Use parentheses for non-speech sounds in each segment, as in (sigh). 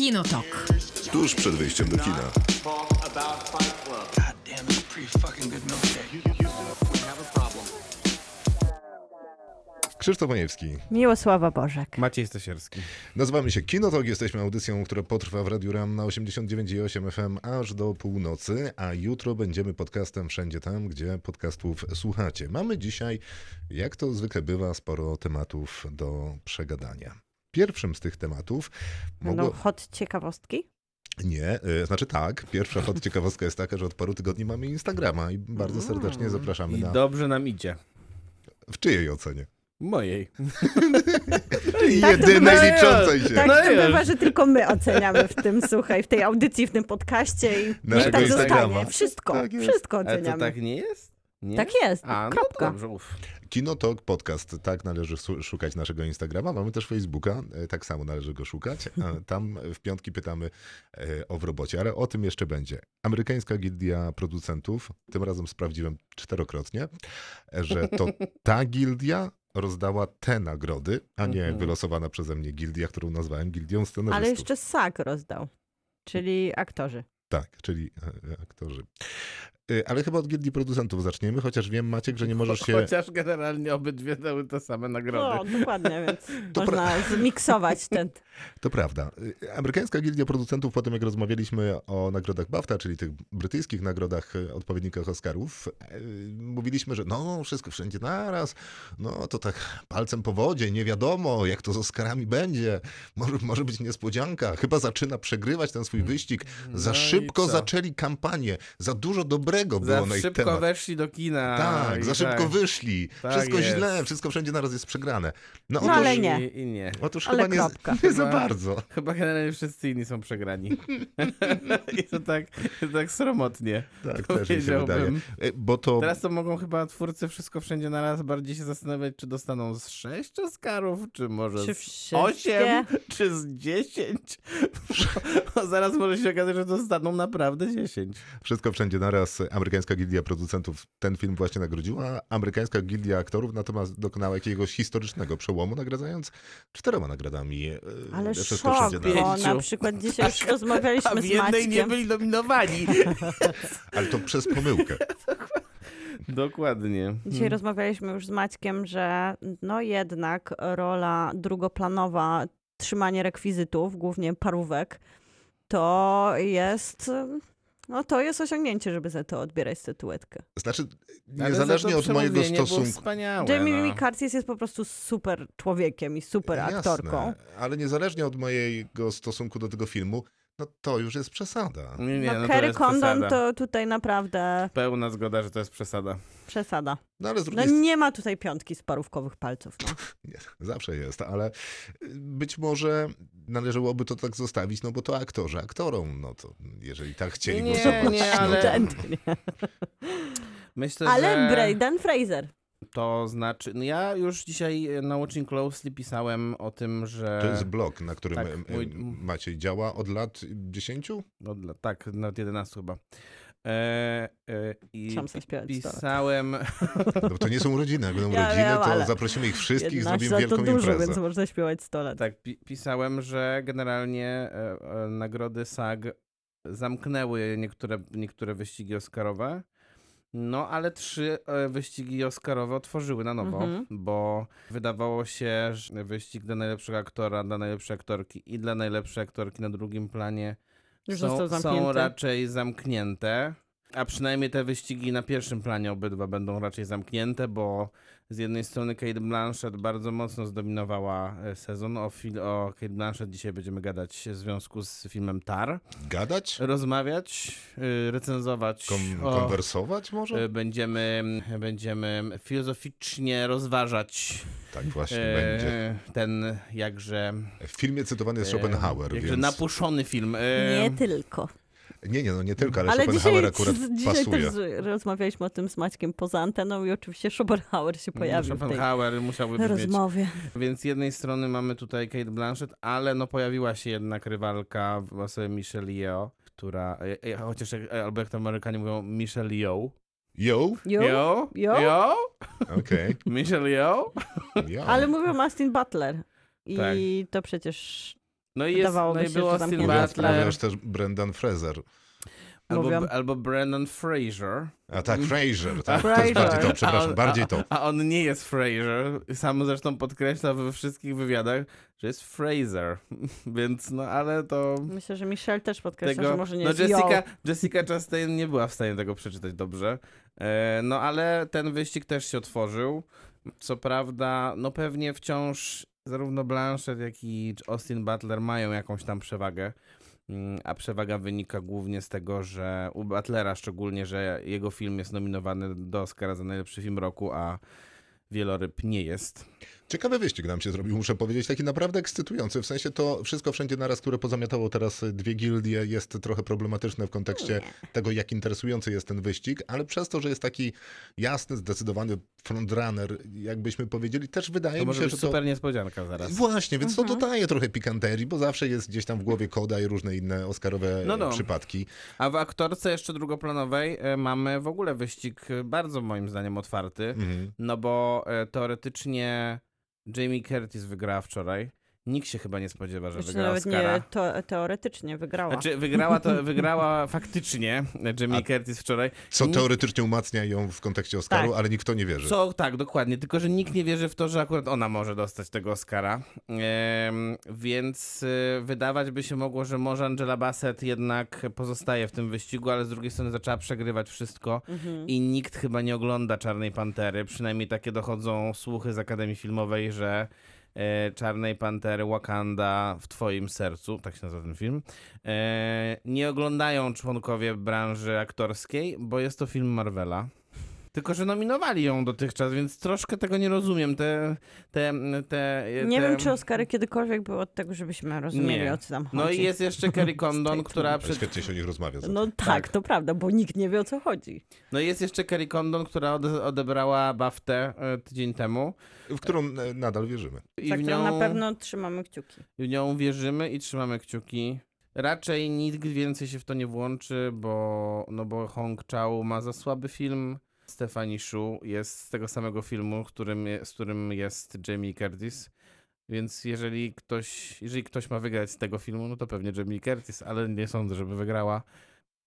Kinotok. Tuż przed wyjściem do kina. Krzysztof Majewski. Miłosława Bożek. Maciej Stasierski. Nazywamy się Kinotok, jesteśmy audycją, która potrwa w Radiu Ram na 89,8 FM aż do północy, a jutro będziemy podcastem wszędzie tam, gdzie podcastów słuchacie. Mamy dzisiaj, jak to zwykle bywa, sporo tematów do przegadania. Pierwszym z tych tematów Będą mogło... hot ciekawostki? Nie, y, znaczy tak, pierwsza hot ciekawostka jest taka, że od paru tygodni mamy Instagrama i bardzo serdecznie zapraszamy I na... dobrze nam idzie. W czyjej ocenie? Mojej. (laughs) Jedynej bywa- liczącej się. Tak No to bywa, że tylko my oceniamy w tym, słuchaj, w tej audycji, w tym podcaście i niech Naszego tak Instagrama. zostanie. Wszystko, Tak wszystko Ale oceniamy. to tak nie jest? Nie? Tak jest, A, no kropka. to dobrze, uf. Kinotok Podcast, tak należy szukać naszego Instagrama. Mamy też Facebooka, e, tak samo należy go szukać. (laughs) Tam w piątki pytamy e, o w robocie, ale o tym jeszcze będzie. Amerykańska Gildia Producentów, tym razem sprawdziłem czterokrotnie, że to (laughs) ta gildia rozdała te nagrody, a nie Mhm. wylosowana przeze mnie gildia, którą nazwałem Gildią Scenarzystów. Ale jeszcze SAG rozdał, czyli aktorzy. Tak, czyli e, aktorzy. E, Ale chyba od Gildii Producentów zaczniemy, chociaż wiem, Maciek, że nie możesz się... Chociaż generalnie obydwie dały te same nagrody. No, dokładnie, więc (laughs) To można zmiksować ten... (laughs) To prawda. Y, Amerykańska Gildia Producentów, po tym jak rozmawialiśmy o nagrodach BAFTA, czyli tych brytyjskich nagrodach, y, odpowiednikach Oscarów, y, mówiliśmy, że no, wszystko wszędzie naraz, no to tak palcem po wodzie, nie wiadomo, jak to z Oscarami będzie, może, może być niespodzianka, chyba zaczyna przegrywać ten swój wyścig, za No szybko zaczęli kampanię, za dużo dobrego było Za na ich szybko temat. weszli do kina. Tak, za szybko tak. wyszli, Tak wszystko jest. źle, wszystko wszędzie naraz jest przegrane. No, No, otóż, ale nie. I, I nie. Otóż Ale chyba nie, kropka. (laughs) nie za Chyba- bardzo. Chyba generalnie wszyscy inni są przegrani. (laughs) (laughs) I to tak, to tak sromotnie. Tak, też mi się wydaje. E, Bo to Teraz to mogą chyba twórcy wszystko wszędzie naraz bardziej się zastanawiać, czy dostaną z 6 Oscarów, czy może Czy z wszystkie? 8, czy z 10. Bo zaraz może się okazać, że dostaną naprawdę 10. wszystko wszędzie naraz. Amerykańska Gildia Producentów ten film właśnie nagrodziła. Amerykańska Gildia Aktorów natomiast dokonała jakiegoś historycznego przełomu, nagradzając czterema nagradami. e, Ale szok, bo na przykład dzisiaj już rozmawialiśmy z jednej nie Maćkiem. byli nominowani. (laughs) Ale to przez pomyłkę. (laughs) Dokładnie. Dzisiaj rozmawialiśmy już z Maćkiem, że no jednak rola drugoplanowa, trzymanie rekwizytów, głównie parówek, to jest, no to jest osiągnięcie, żeby za to odbierać statuetkę. Znaczy, Ale niezależnie od mojego stosunku. Wspaniałe, Jamie no. Lee Curtis jest po prostu super człowiekiem i super aktorką. Jasne, ale niezależnie od mojego stosunku do tego filmu, no to już jest przesada. Nie, nie, No, no to Kerry Condon to tutaj naprawdę Pełna zgoda, że to jest przesada. przesada. No ale z No drugiej strony nie ma tutaj piątki z parówkowych palców. No. (laughs) nie, zawsze jest, ale być może należałoby to tak zostawić, no bo to aktorzy aktorom, no to jeżeli tak chcieli Nie, głosować. nie, no to- ale- Ewidentnie. Myślę, Ale że Braden Fraser. To znaczy... No ja już dzisiaj na Watching Closely pisałem o tym, że... To jest blog, na którym tak, em, mój- Maciej działa od lat 10? Od, lat- tak, nawet 11 chyba. E, e, I sto lat. pisałem... No bo to nie są urodziny. Jak będą (laughs) Ja urodziny, wiem, to ale zaprosimy ich wszystkich, 11 zrobimy lat to wielką dużo, imprezę. więc można śpiewać 100 lat. Tak, pi pisałem, że generalnie e, e, nagrody SAG zamknęły niektóre, niektóre wyścigi Oscarowe. No, ale trzy e, wyścigi Oscarowe otworzyły na nowo, Mhm. bo wydawało się, że wyścig dla najlepszego aktora, dla najlepszej aktorki i dla najlepszej aktorki na drugim planie Już są, są raczej zamknięte. A przynajmniej te wyścigi na pierwszym planie obydwa będą raczej zamknięte, bo z jednej strony Kate Blanchett bardzo mocno zdominowała e, sezon. O, fil- o Kate Blanchett dzisiaj będziemy gadać w związku z filmem Tar. Gadać? Rozmawiać, y, recenzować. Kon o- konwersować może? y, Będziemy, będziemy filozoficznie rozważać tak właśnie e, będzie. ten jakże, W filmie cytowany jest e, Schopenhauer, jakże więc... napuszony film. e, Nie tylko. Nie, nie, no nie tylko, ale, Ale Schopenhauer dzisiaj, akurat dzisiaj pasuje. też rozmawialiśmy o tym z Maćkiem poza anteną i oczywiście Schopenhauer się pojawił w tej Schopenhauer musiał wybrzmieć. rozmowie. Więc z jednej strony mamy tutaj Kate Blanchett, ale no pojawiła się jednak rywalka w osobie Michelle Yeoh, która, e, e, chociaż jak, e, albo jak to Amerykanie mówią, Michelle Yeoh. Yo? Jo? Yeoh? Yeoh? Yeoh? Okej. (laughs) Michelle Yeoh? Ja. Ale mówią Austin Butler. I Tak. to przecież No i, jest, no i się, był że Austin zamknięte Mówiąc, sprawy. Butler, mówiąc też Brendan Fraser. Mówią. albo, albo Brandon Fraser. A tak, Fraser, tak, to jest Fraser. bardziej to, A przepraszam, on, bardziej a, to. A on nie jest Fraser. Sam zresztą podkreśla we wszystkich wywiadach, że jest Fraser. (laughs) Więc no ale to... Myślę, że Michelle też podkreśla, Tego, że może nie no jest Jessica, Yo. Jessica Chastain nie była w stanie tego przeczytać dobrze. E, no ale ten wyścig też się otworzył. Co prawda, no pewnie wciąż zarówno Blanchett, jak i Austin Butler mają jakąś tam przewagę. Mm, A przewaga wynika głównie z tego, że u Butlera szczególnie, że jego film jest nominowany do Oscara za najlepszy film roku, a Wieloryb nie jest. Ciekawy wyścig nam się zrobił, muszę powiedzieć, taki naprawdę ekscytujący. W sensie to wszystko wszędzie naraz, które pozamiatało teraz dwie gildie, jest trochę problematyczne w kontekście tego, jak interesujący jest ten wyścig, ale przez to, że jest taki jasny, zdecydowany frontrunner, jakbyśmy powiedzieli, też wydaje To mi może się, być że to... super niespodzianka zaraz. Właśnie, więc Mhm. to dodaje trochę pikanterii, bo zawsze jest gdzieś tam w głowie Koda i różne inne oscarowe No, no. przypadki. A w aktorce jeszcze drugoplanowej e, mamy w ogóle wyścig e, bardzo moim zdaniem otwarty. Mhm. No bo e, teoretycznie Jamie Curtis wygrała wczoraj. Nikt się chyba nie spodziewa, że Jeszcze wygra nawet Oscara. nie to, teoretycznie wygrała. Znaczy, wygrała, to, (laughs) wygrała faktycznie Jamie A- Curtis wczoraj. Co Nikt- teoretycznie umacnia ją w kontekście Oscaru, Tak. ale nikt w to nie wierzy. Co, tak, dokładnie. Tylko, że nikt nie wierzy w to, że akurat ona może dostać tego Oscara. Em, więc y, wydawać by się mogło, że może Angela Bassett jednak pozostaje w tym wyścigu, ale z drugiej strony zaczęła przegrywać wszystko. Mhm. I nikt chyba nie ogląda Czarnej Pantery. Przynajmniej takie dochodzą słuchy z Akademii Filmowej, że e, Czarnej Pantery Wakanda w Twoim sercu, tak się nazywa ten film, e, nie oglądają członkowie branży aktorskiej, bo jest to film Marvela. Tylko, że nominowali ją dotychczas, więc troszkę tego nie rozumiem. Te, te, te, Nie te... wiem, czy Oscary kiedykolwiek były od tego, żebyśmy rozumieli, Nie. o co tam chodzi. No i jest jeszcze Kerry (laughs) Condon, Statement. która przed Świetnie się o nich rozmawia. No tak, Tak. to prawda, bo nikt nie wie, o co chodzi. No i jest jeszcze Kerry Condon, która ode, odebrała BAFTę e, tydzień temu. w którą e, nadal wierzymy. I Za w nią... na pewno trzymamy kciuki. W nią wierzymy i trzymamy kciuki. Raczej nikt więcej się w to nie włączy, bo, no bo Hong Chao ma za słaby film. Stephanie Shu jest z tego samego filmu, którym, z którym jest Jamie Curtis. Więc jeżeli ktoś, jeżeli ktoś ma wygrać z tego filmu, no to pewnie Jamie Curtis, ale nie sądzę, żeby wygrała,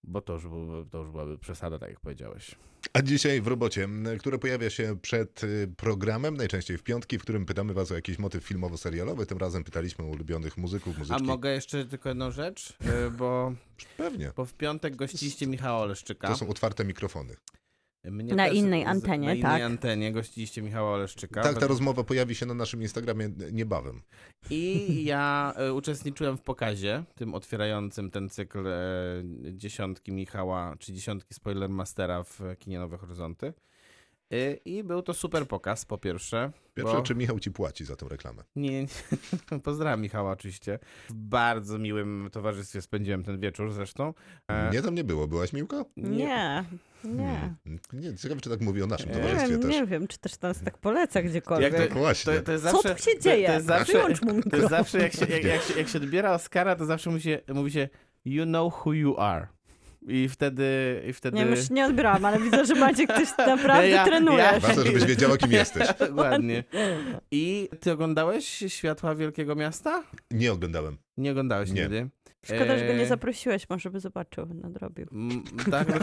bo to już, byłoby, to już byłaby przesada, tak jak powiedziałeś. A dzisiaj w robocie, m, która pojawia się przed y, programem, najczęściej w piątki, w którym pytamy was o jakiś motyw filmowo-serialowy. Tym razem pytaliśmy o ulubionych muzyków, A muzyczki. mogę jeszcze tylko jedną rzecz, Y, bo, Pewnie. bo w piątek gościliście Michała Oleszczyka. To są otwarte mikrofony. Mnie Na też innej antenie, na innej tak. antenie gościliście Michała Oleszczyka. Tak, ta rozmowa pojawi się na naszym Instagramie niebawem. I ja e, uczestniczyłem w pokazie, tym otwierającym ten cykl e, dziesiątki Michała, czy dziesiątki Spoilermastera w kinie Nowe Horyzonty. E, I był to super pokaz, po pierwsze. Pierwsze, bo... czy Michał ci płaci za tę reklamę? Nie, nie. (laughs) pozdrawiam Michała oczywiście. W bardzo miłym towarzystwie spędziłem ten wieczór zresztą. E, Nie, tam nie było. Byłaś Miłko? Nie, nie. Hmm. Nie, ciekawe, czy tak mówi o naszym Nie towarzystwie wiem, też. nie wiem, czy też nas tak poleca gdziekolwiek. Jak No właśnie. To, to jest Co zawsze, tu się to- dzieje? To jest zawsze, Wyłącz mu to jest mikrofon. zawsze jak, się, jak, jak, się, jak się odbiera Oscara, to zawsze mówi się, mówi się you know who you are. I wtedy... I wtedy... Nie wiem, już nie odbierałam, ale widzę, że Maciek coś (laughs) naprawdę Ja- trenuje. ja- Ważne, żebyś wiedziała, kim jesteś. (laughs) Dokładnie. I ty oglądałeś Światła Wielkiego Miasta? Nie oglądałem. Nie oglądałeś Nie. nigdy. Szkoda, że go nie Eee, zaprosiłeś, może by zobaczył, nadrobił. Mm, tak, (laughs)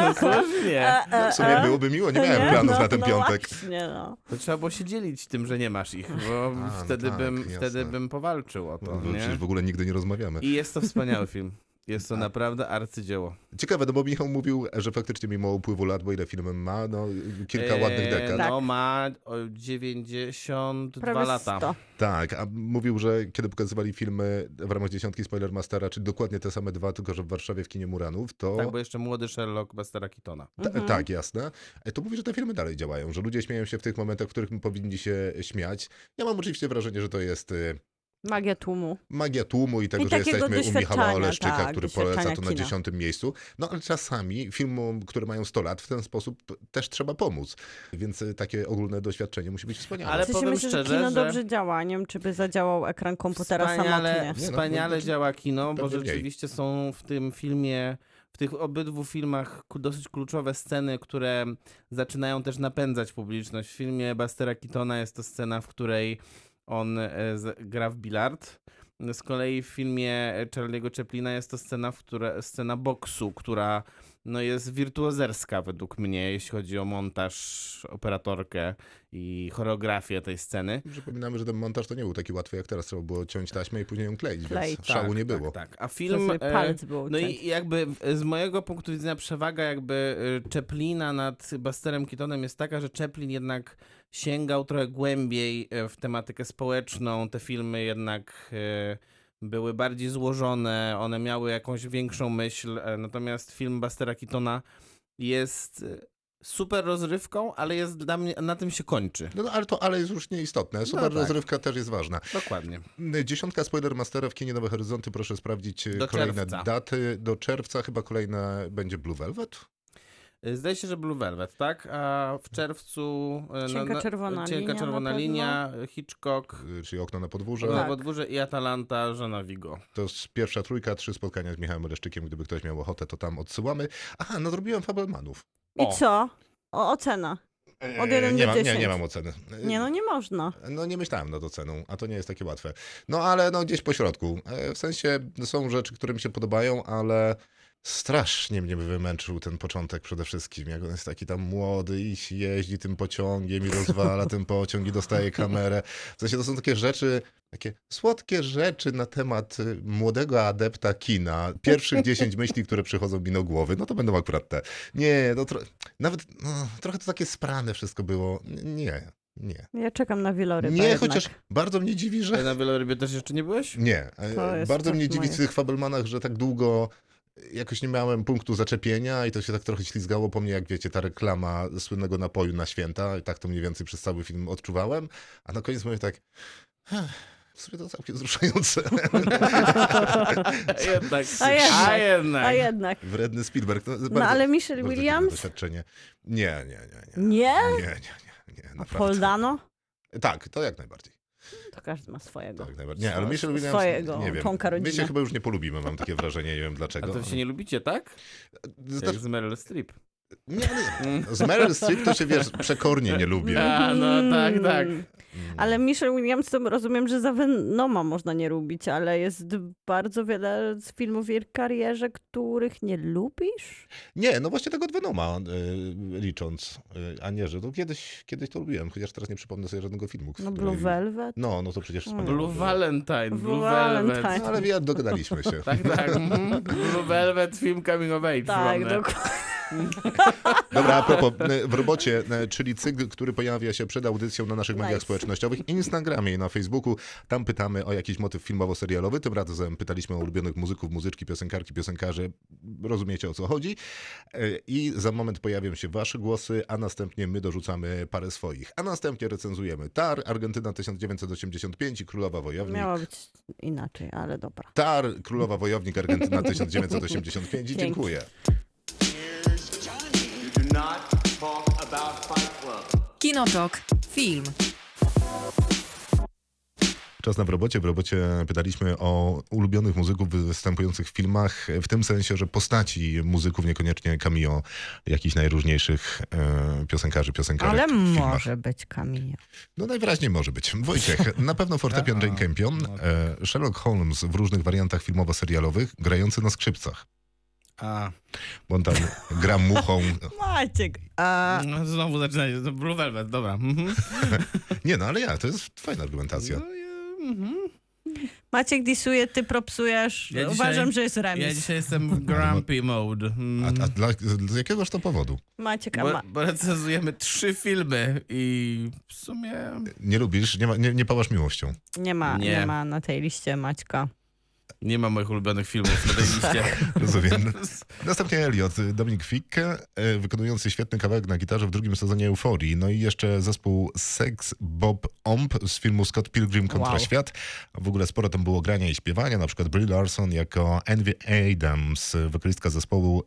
no, słusznie. E, W sumie byłoby miło, nie miałem planów no, na ten no piątek. Właśnie, no. To trzeba było się dzielić tym, że nie masz ich, bo A, no wtedy, tak, bym, jasne. wtedy bym powalczył o No, to, bo nie? przecież w ogóle nigdy nie rozmawiamy. I jest to wspaniały film. Jest to naprawdę arcydzieło. Ciekawe, no bo Michał mówił, że faktycznie mimo upływu lat, bo ile film ma, no kilka Eee, ładnych dekad. No ma o 92 Prawie lata. 100. Tak, a mówił, że kiedy pokazywali filmy w ramach dziesiątki Spoilermastera, czyli dokładnie te same dwa, tylko że w Warszawie w kinie Muranów, to... Tak, bo jeszcze młody Sherlock Bestera Keatona. Ta, Mhm. Tak, jasne. E, To mówi, że te filmy dalej działają, że ludzie śmieją się w tych momentach, w których powinni się śmiać. Ja mam oczywiście wrażenie, że to jest y, Magia tłumu. magia tłumu i tego, I że takiego jesteśmy u Michała Oleszczyka, tak, który poleca to na dziesiątym miejscu. No ale czasami filmom, które mają 100 lat, w ten sposób też trzeba pomóc. Więc y, takie ogólne doświadczenie musi być wspaniałe. Ale W sensie powiem myślę, że szczerze, kino że- dobrze działa. Nie wiem, czy by zadziałał ekran komputera Wspaniale, samotnie. Nie, no, wspaniale no, działa kino, bo pewnie mniej. rzeczywiście są w tym filmie, w tych obydwu filmach dosyć kluczowe sceny, które zaczynają też napędzać publiczność. W filmie Bastera Keatona jest to scena, w której on e, gra w bilard. Z kolei w filmie Charlie'ego Chaplina jest to scena, scena boksu, która no jest wirtuozerska według mnie, jeśli chodzi o montaż, operatorkę i choreografię tej sceny. Przypominamy, że ten montaż to nie był taki łatwy jak teraz, trzeba było ciąć taśmę i później ją kleić, Kleić. więc szału nie było. Tak, tak. A film... e, palec był No i jakby z mojego punktu widzenia przewaga jakby y, Chaplina nad Busterem Keatonem jest taka, że Chaplin jednak sięgał trochę głębiej y, w tematykę społeczną. Te filmy jednak y, były bardziej złożone, one miały jakąś większą myśl, e, natomiast film Bustera Keatona jest y, super rozrywką, ale jest dla mnie, na tym się kończy. No, no ale to ale jest już nieistotne. Super tak. rozrywka też jest ważna. Dokładnie. Dziesiątka Spoilermastera w kinie Nowe Horyzonty. Proszę sprawdzić e, Do kolejne czerwca. daty. Do czerwca chyba kolejne będzie Blue Velvet. Y, Zdaje się, że Blue Velvet, tak? A w czerwcu... y, Cienka czerwona cienka linia czerwona na linia, Hitchcock, y, czyli Okno na podwórze. Na Tak. podwórze i Atalanta, żona Vigo. To jest pierwsza trójka, trzy spotkania z Michałem Leszczykiem. Gdyby ktoś miał ochotę, to tam odsyłamy. Aha, nadrobiłem Fabelmanów. I O. co? O, ocena. Od jeden nie, do mam, nie, 10. nie mam oceny. E, Nie no, nie można. No nie myślałem nad oceną, a to nie jest takie łatwe. No ale no gdzieś po środku. E, W sensie są rzeczy, które mi się podobają, ale strasznie mnie wymęczył ten początek przede wszystkim. Jak on jest taki tam młody i jeździ tym pociągiem i rozwala ten pociąg i dostaje kamerę. W sensie to są takie rzeczy, takie słodkie rzeczy na temat y, młodego adepta kina. Pierwszych 10 myśli, które przychodzą mi do głowy, no to będą akurat te. Nie, no tro... nawet no, trochę to takie sprane wszystko było. Nie, nie. Ja czekam na wielorybę Nie, jednak. chociaż bardzo mnie dziwi, że... Na wielorybie też jeszcze nie byłeś? Nie, e, bardzo mnie dziwi w moje. tych Fabelmanach, że tak długo jakoś nie miałem punktu zaczepienia i to się tak trochę ślizgało po mnie, jak wiecie, ta reklama słynnego napoju na święta i tak to mniej więcej przez cały film odczuwałem, a na koniec mówię tak... "Ech, W sumie to całkiem wzruszające. jednak. A jednak. A jednak. A jednak. Wredny Spielberg. No, No bardzo- ale Michelle Williams? doświadczenie. Nie, nie, nie. Nie, Nie? nie, nie, nie, nie A. Poldano? Tak, to jak najbardziej. To każdy ma swojego. To jak najbardziej. Nie, ale Swo- Michelle Williams, swojego nie wiem. członka rodziny. My się chyba już nie polubimy, mam takie wrażenie, nie wiem A dlaczego. to się nie lubicie, tak? Znaczy, Jak z Meryl Streep. Nie, ale z Meryl Streep to się, wiesz, przekornie nie lubię. A, no tak, tak. Mm. Ale Michelle Williams to rozumiem, że za Venoma można nie lubić, ale jest bardzo wiele z filmów w jej karierze, których nie lubisz? Nie, no właśnie tego od Venoma y, licząc. Y, a nie, że to kiedyś, kiedyś to lubiłem, chociaż teraz nie przypomnę sobie żadnego filmu. No Blue Velvet? No, no to przecież Mm. wspaniałe Blue było. Valentine, Blue, Blue Velvet. Valentine. No, ale ja dogadaliśmy się. Tak, tak. mhm. Blue Velvet, film coming of age. Tak, dokładnie. (laughs) Dobra, a propos, w robocie, czyli cykl, który pojawia się przed audycją na naszych mediach Nice. społecznościowych, Instagramie i na Facebooku. Tam pytamy o jakiś motyw filmowo-serialowy. Tym razem pytaliśmy o ulubionych muzyków, muzyczki, piosenkarki, piosenkarzy. Rozumiecie o co chodzi. Y, I za moment pojawią się wasze głosy, a następnie my dorzucamy parę swoich. A następnie recenzujemy Tar, Argentyna 1985 i Królowa Wojownik. Miało być inaczej, ale dobra. Tar, Królowa Wojownik, Argentyna (laughs) 1985 i dziękuję. Kinotok. Film. Czas na w robocie. W robocie pytaliśmy o ulubionych muzyków występujących w filmach, w tym sensie, że postaci muzyków, niekoniecznie cameo jakichś najróżniejszych e, piosenkarzy, piosenkarek Ale może być Camille. No najwyraźniej może być. Wojciech, na pewno fortepian A, (laughs) Jane Campion, tak. e, Sherlock Holmes w różnych wariantach filmowo-serialowych, grający na skrzypcach. A, Bo on tam gra muchą. Maciek, a... no, znowu zaczynacie. To Blue Velvet, dobra. Mhm. (laughs) Nie no, ale ja, to jest fajna argumentacja. No, ja, mhm. Maciek disuje, ty propsujesz. Ja dzisiaj- Uważam, że jest remis. ja dzisiaj jestem w grumpy mode. Mm. A, a dla, z jakiegoż to powodu? Maciek, a Bo, ma... bo recenzujemy trzy filmy i w sumie... Nie lubisz, nie, ma, nie, nie pałasz miłością. Nie ma, nie. Nie. ma na tej liście Maćka. Nie ma moich ulubionych filmów na tej liście. (laughs) Rozumiem. (laughs) Następnie Elliot, Dominik Fick, e, wykonujący świetny kawałek na gitarze w drugim sezonie Euforii. No i jeszcze zespół Sex Bob Omp z filmu Scott Pilgrim kontra Wow. świat. W ogóle sporo tam było grania i śpiewania, na przykład Brie Larson jako Envy Adams, wokalistka zespołu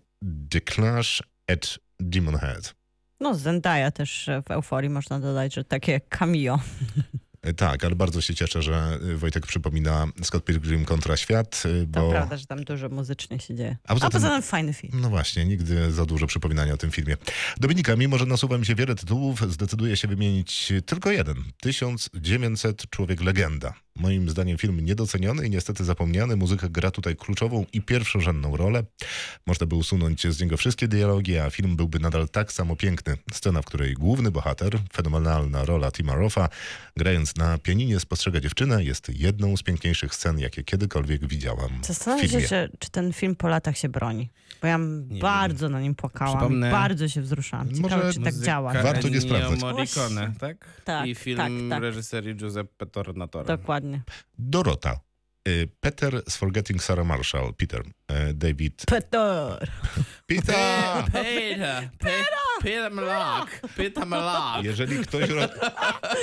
The Clash at Demon Head. No Zendaya też w Euforii można dodać, że takie cameo. (laughs) E, Tak, ale bardzo się cieszę, że y, Wojtek przypomina Scott Pilgrim kontra świat, To bo... prawda, że tam dużo muzycznie się dzieje. A poza A poza tym- tym fajny film. No właśnie, nigdy za dużo przypominania o tym filmie. Dominika, mimo że nasuwa mi się wiele tytułów, zdecyduje się wymienić tylko jeden. 1900 Człowiek Legenda. Moim zdaniem film niedoceniony i niestety zapomniany. Muzyka gra tutaj kluczową i pierwszorzędną rolę. Można by usunąć z niego wszystkie dialogi, a film byłby nadal tak samo piękny. Scena, w której główny bohater, fenomenalna rola Tima Roffa, grając na pianinie spostrzega dziewczynę, jest jedną z piękniejszych scen, jakie kiedykolwiek widziałam w Zastanawiam się, czy, czy ten film po latach się broni. Bo ja Nie bardzo na nim płakałam. Przypomnę- i Bardzo się wzruszałam. Ciekawe, Może czy tak działa. Warto nie sprawdzać. Morricone, tak? Tak, I film tak, tak. reżyserii Giuseppe Tornatore. Dokładnie. Dorota. Y, Peter z Forgetting Sarah Marshall. Peter. y, David. Peter! Peter! Peter! Peter Malak! Peter Malak! Jeżeli ktoś, ro...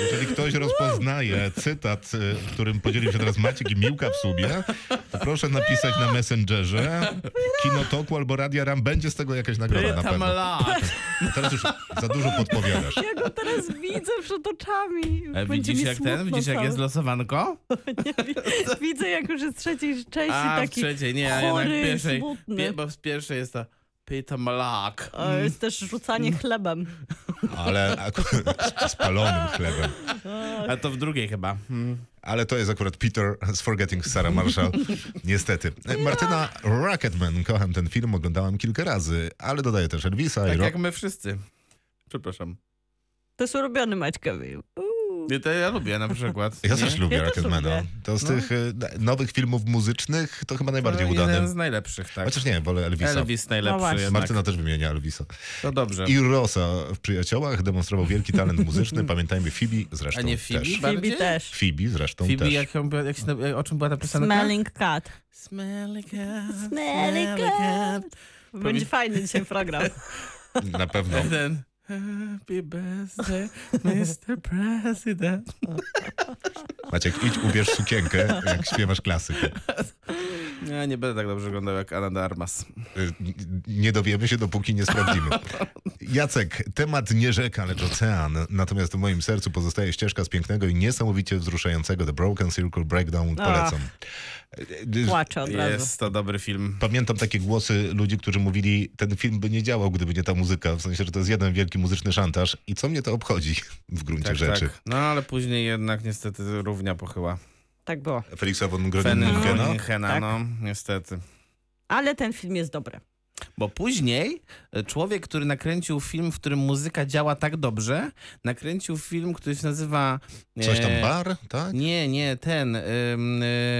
Jeżeli ktoś rozpoznaje cytat, y, którym podzielił się teraz Maciek i Miłka w sobie, to proszę napisać na Messengerze Kinotoku albo Radia Ram. Będzie z tego jakaś nagroda na Peter pewno. Malak! A teraz już za dużo podpowiadasz. Ja go teraz widzę przed oczami. E, Będzie Widzisz jak ten? Widzisz jak jest losowanko? (laughs) Nie, wi- Widzę, jak już jest z trzeciej części A, w trzeciej, nie, a jednak chory, w pierwszej. smutny. Bo w pierwszej jest to Peter Malak. O, jest też rzucanie chlebem. Ale akurat (laughs) spalonym chlebem. A to w drugiej chyba. Hmm. Ale to jest akurat Peter z Forgetting Sarah Marshall. (laughs) Niestety. Martyna Rocketman. Kocham ten film, oglądałam kilka razy, ale dodaję też Elvisa i Tak Rock. jak my wszyscy. Przepraszam. To jest ulubiony Maćka Nie, to ja lubię na przykład. Ja nie? też lubię Ja Rocketmana. To z No. tych y, nowych filmów muzycznych to chyba najbardziej to udany. Jeden z najlepszych, tak. Chociaż nie, wolę Elvisa. Elvis najlepszy No. Martyna też wymienia Elvisa. To dobrze. I Rosa w Przyjaciołach demonstrował wielki talent muzyczny. (laughs) Pamiętajmy Phoebe zresztą A nie Phoebe? też. Phoebe też. Phoebe zresztą Phoebe, też. jak, jak się, o czym była ta piosenka? Smelling cat. Smelly cat. Smelly cat. Będzie fajny dzisiaj program. Na pewno. Ten. Happy birthday, Mr. President. Maciek, idź ubierz sukienkę, jak śpiewasz klasykę. Ja nie będę tak dobrze wyglądał jak Anna de Armas. Y, Nie dowiemy się, dopóki nie sprawdzimy. Jacek, temat nie rzeka, lecz ocean. Natomiast w moim sercu pozostaje ścieżka z pięknego i niesamowicie wzruszającego The Broken Circle Breakdown. Polecam. Y, Płaczę od razu. Jest to dobry film. Pamiętam takie głosy ludzi, którzy mówili, ten film by nie działał, gdyby nie ta muzyka. W sensie, że to jest jeden wielki muzyczny szantaż. I co mnie to obchodzi w gruncie Tak, rzeczy? tak. No ale później jednak niestety równia pochyła. Tak było. Feliksa von Feny Groningena? Groninghena, Tak. no niestety. Ale ten film jest dobry. Bo później e, człowiek, który nakręcił film, w którym muzyka działa tak dobrze, nakręcił film, który się nazywa... Coś tam e, bar, tak? Nie, nie, ten, ym,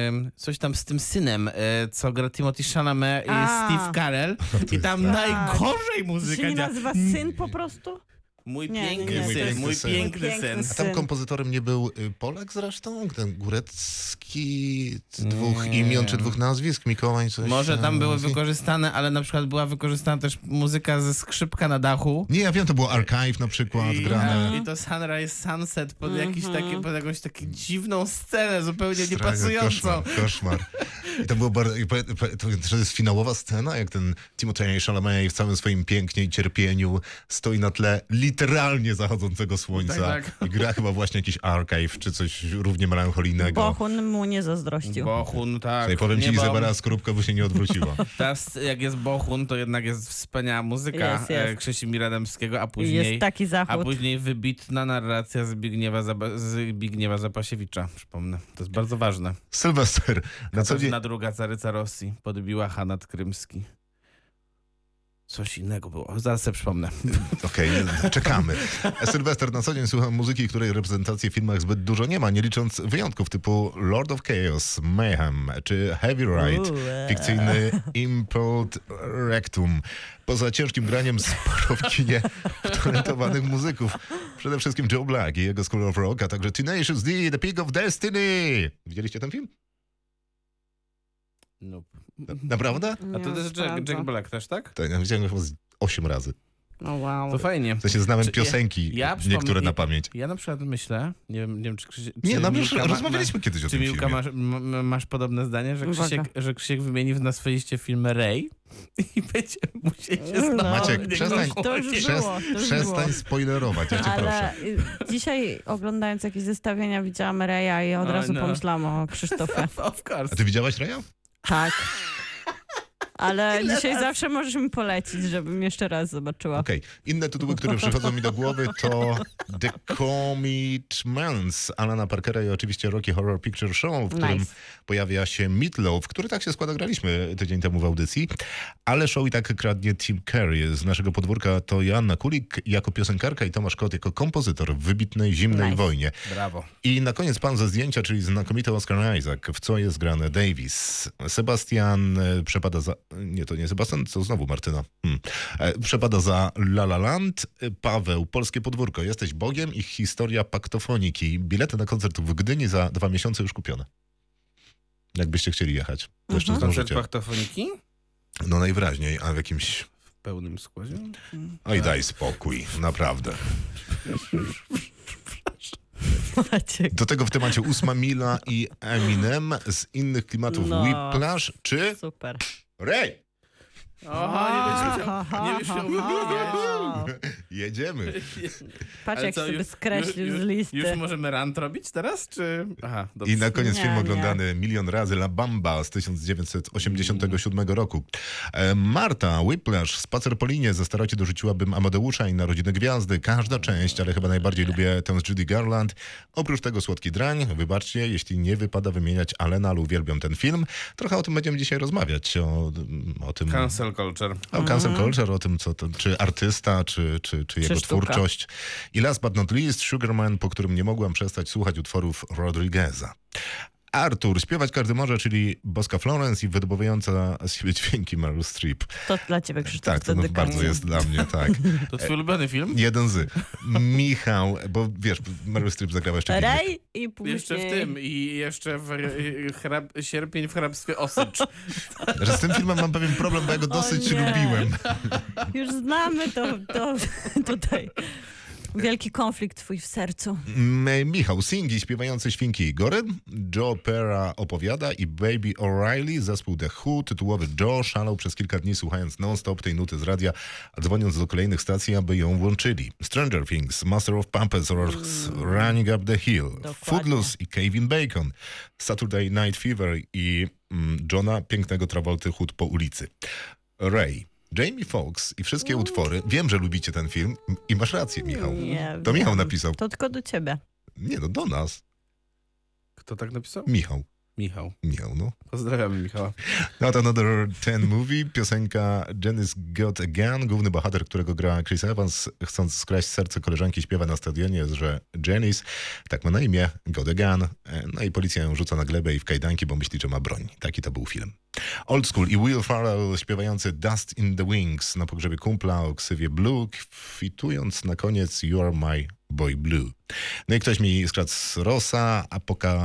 ym, coś tam z tym synem, y, co gra Timothy Chalamet i A. Steve Carell (laughs) i tam Tak. najgorzej To się muzyka nie działa. nazywa syn po prostu? Mój Nie, piękny nie, syn, mój syn. piękny Mój syn. piękny A tam syn. kompozytorem nie był y, Polak zresztą? Ten Górecki, dwóch Nie. imion czy dwóch nazwisk? Mikołaj coś Może tam były wykorzystane, ale na przykład była wykorzystana też muzyka ze skrzypka na dachu. Nie, ja wiem, to było Archive na przykład I, grane. I to Sunrise Sunset pod, jakiś Mhm. taki, pod jakąś taką dziwną scenę, zupełnie Strach, niepasującą. Koszmar, koszmar. I to było bardzo, i powie- powie- to, to jest finałowa scena, jak ten Timothée Chalamet w całym swoim pięknie i cierpieniu stoi na tle literalnie zachodzącego słońca Tak, i gra chyba właśnie jakiś Archive czy coś równie melancholijnego. Bohun mu nie zazdrościł. Bohun, tak. Tutaj powiem ci, Nie, bo- Izabela Skorupka by się nie odwróciła. (laughs) Teraz jak jest Bohun, to jednak jest wspaniała muzyka Jest, jest. e, Dębskiego, a później, jest taki a zachód. później wybitna narracja Zbigniewa, Zaba- Zbigniewa Zapasiewicza, przypomnę. To jest bardzo ważne. Sylwester, na co dzień... Druga caryca Rosji podbiła Hanat Krymski. Coś innego było. Zaraz sobie przypomnę. (laughs) Okej, czekamy. (laughs) Sylwester, na co dzień słucham muzyki, której reprezentacji w filmach zbyt dużo nie ma, nie licząc wyjątków typu Lord of Chaos, Mayhem czy Heavy Ride, e. fikcyjny Import Rectum. Poza ciężkim graniem sporo w kinie muzyków. Przede wszystkim Joe Black i jego School of Rock, a także Tenacious D, The Peak of Destiny. Widzieliście ten film? Nope. Naprawdę? A to też Jack. Jack Black też, tak? Tak, ja widziałem go chyba z 8 razy. No wow. To fajnie. W sensie znałem Czy- piosenki, ja przypomnę- niektóre na pamięć. Ja na przykład myślę, nie wiem, nie wiem czy Krzysiek... Nie, no już Miłka ma- rozmawialiśmy kiedyś o Czy tym Miłka filmie. masz, m- masz podobne zdanie, że Uwaga. Krzysiek, że Krzysiek wymieni na swojej liście film Ray (laughs) i będziemy musieli się No. Maciek, przestań- To już było, to już Przestań było. spoilerować, ja cię proszę. Ale y, dzisiaj oglądając jakieś zestawienia widziałam Reja i od razu no. pomyślałam o Krzysztofie. (laughs) Of A course. ty widziałaś Reja? Tak. (laughs) Ale Ile dzisiaj razy? zawsze możesz mi polecić, żebym jeszcze raz zobaczyła. Okej. Inne tytuły, które przychodzą mi do głowy to The Commitments Alana Parkera i oczywiście Rocky Horror Picture Show, w którym Nice. pojawia się Meatloaf, który tak się składa, graliśmy tydzień temu w audycji, ale show i tak kradnie Tim Curry. Z naszego podwórka to Joanna Kulik jako piosenkarka i Tomasz Kot jako kompozytor w wybitnej Zimnej Nice. Wojnie. Brawo. I na koniec pan ze zdjęcia, czyli znakomity Oscar Isaac, w co jest grane Davis. Sebastian e, przepada za... Nie, to nie Sebastian, to znowu Martyna. Hmm. E, Przepada za La La Land. Paweł, Polskie Podwórko. Jesteś Bogiem i historia paktofoniki. Bilety na koncert w Gdyni za dwa miesiące już kupione. Jakbyście chcieli jechać. To jeszcze Mhm. Koncert paktofoniki No najwyraźniej, a w jakimś... w pełnym składzie. Oj, daj spokój, naprawdę. Maciek. Do tego w temacie Ósma Mila i Eminem z innych klimatów No. Whiplash czy Super. Ray. Oho, nie wiesz, chciał, nie wiesz, chciał wymieniać. (laughs) Jedziemy. Patrz, Ale jak co, sobie już- skreślił już, z listy. Już możemy rant robić teraz, czy... Aha, dobrze. I na koniec Nie, film nie. oglądany milion razy La Bamba z 1987 roku. E, Marta Whiplash, Spacer po linie, ze staroci dorzuciłabym Amadeusza i Narodziny Gwiazdy. Każda część, ale chyba najbardziej lubię tę z Judy Garland. Oprócz tego Słodki Drań, wybaczcie, jeśli nie wypada wymieniać Alena, ale uwielbiam ten film. Trochę o tym będziemy dzisiaj rozmawiać, o, o tym... Cancel culture. O cancel culture, o tym, co to, czy artysta, czy, czy, czy jego sztuka. twórczość. I last but not least, Sugarman, po którym nie mogłam przestać słuchać utworów Rodrigueza. Artur, śpiewać każdy może, czyli Boska Florence i wydobywająca z siebie dźwięki Meryl Streep. To dla ciebie, Krzysztof, Tak, to no, bardzo jest dla mnie, tak. (laughs) To twój ulubiony film? Jeden z. Michał, bo wiesz, Meryl Streep zagrała jeszcze. Rej i później... Jeszcze w tym i jeszcze w hrab, sierpień w hrabstwie Osycz. Że z tym filmem mam pewien problem, bo ja go dosyć lubiłem. Już znamy to, to tutaj. Wielki konflikt twój w sercu. M- Michał Singi, śpiewający świnki Igory, Joe Pera opowiada i Baby O'Reilly, zespół The Who, tytułowy Joe szalał przez kilka dni słuchając non-stop tej nuty z radia, a dzwoniąc do kolejnych stacji, aby ją włączyli. Stranger Things, Master of Puppets oraz Running Up the Hill, Dokładnie. Footloose i Kevin Bacon, Saturday Night Fever i mm, Johna Pięknego Travolty Chód po ulicy. Ray. Jamie Foxx i wszystkie utwory. Wiem, że lubicie ten film i masz rację, Michał. Nie To Michał wiem. napisał. To tylko do ciebie. Nie no, do nas. Kto tak napisał? Michał. Michał. Michał, no. Pozdrawiamy Michała. Not Another Ten Movie, piosenka Janice Got a Gun, główny bohater, którego gra Chris Evans, chcąc skraść serce koleżanki, śpiewa na stadionie, że Janice, tak ma na imię, got a gun, E, no i policja ją rzuca na glebę i w kajdanki, bo myśli, że ma broń. Taki to był film. Old School i Will Farrell śpiewający Dust in the Wings na pogrzebie kumpla o ksywie Blue, kwitując na koniec You Are My Boy Blue. No i ktoś mi skradł z Rosa, Apoka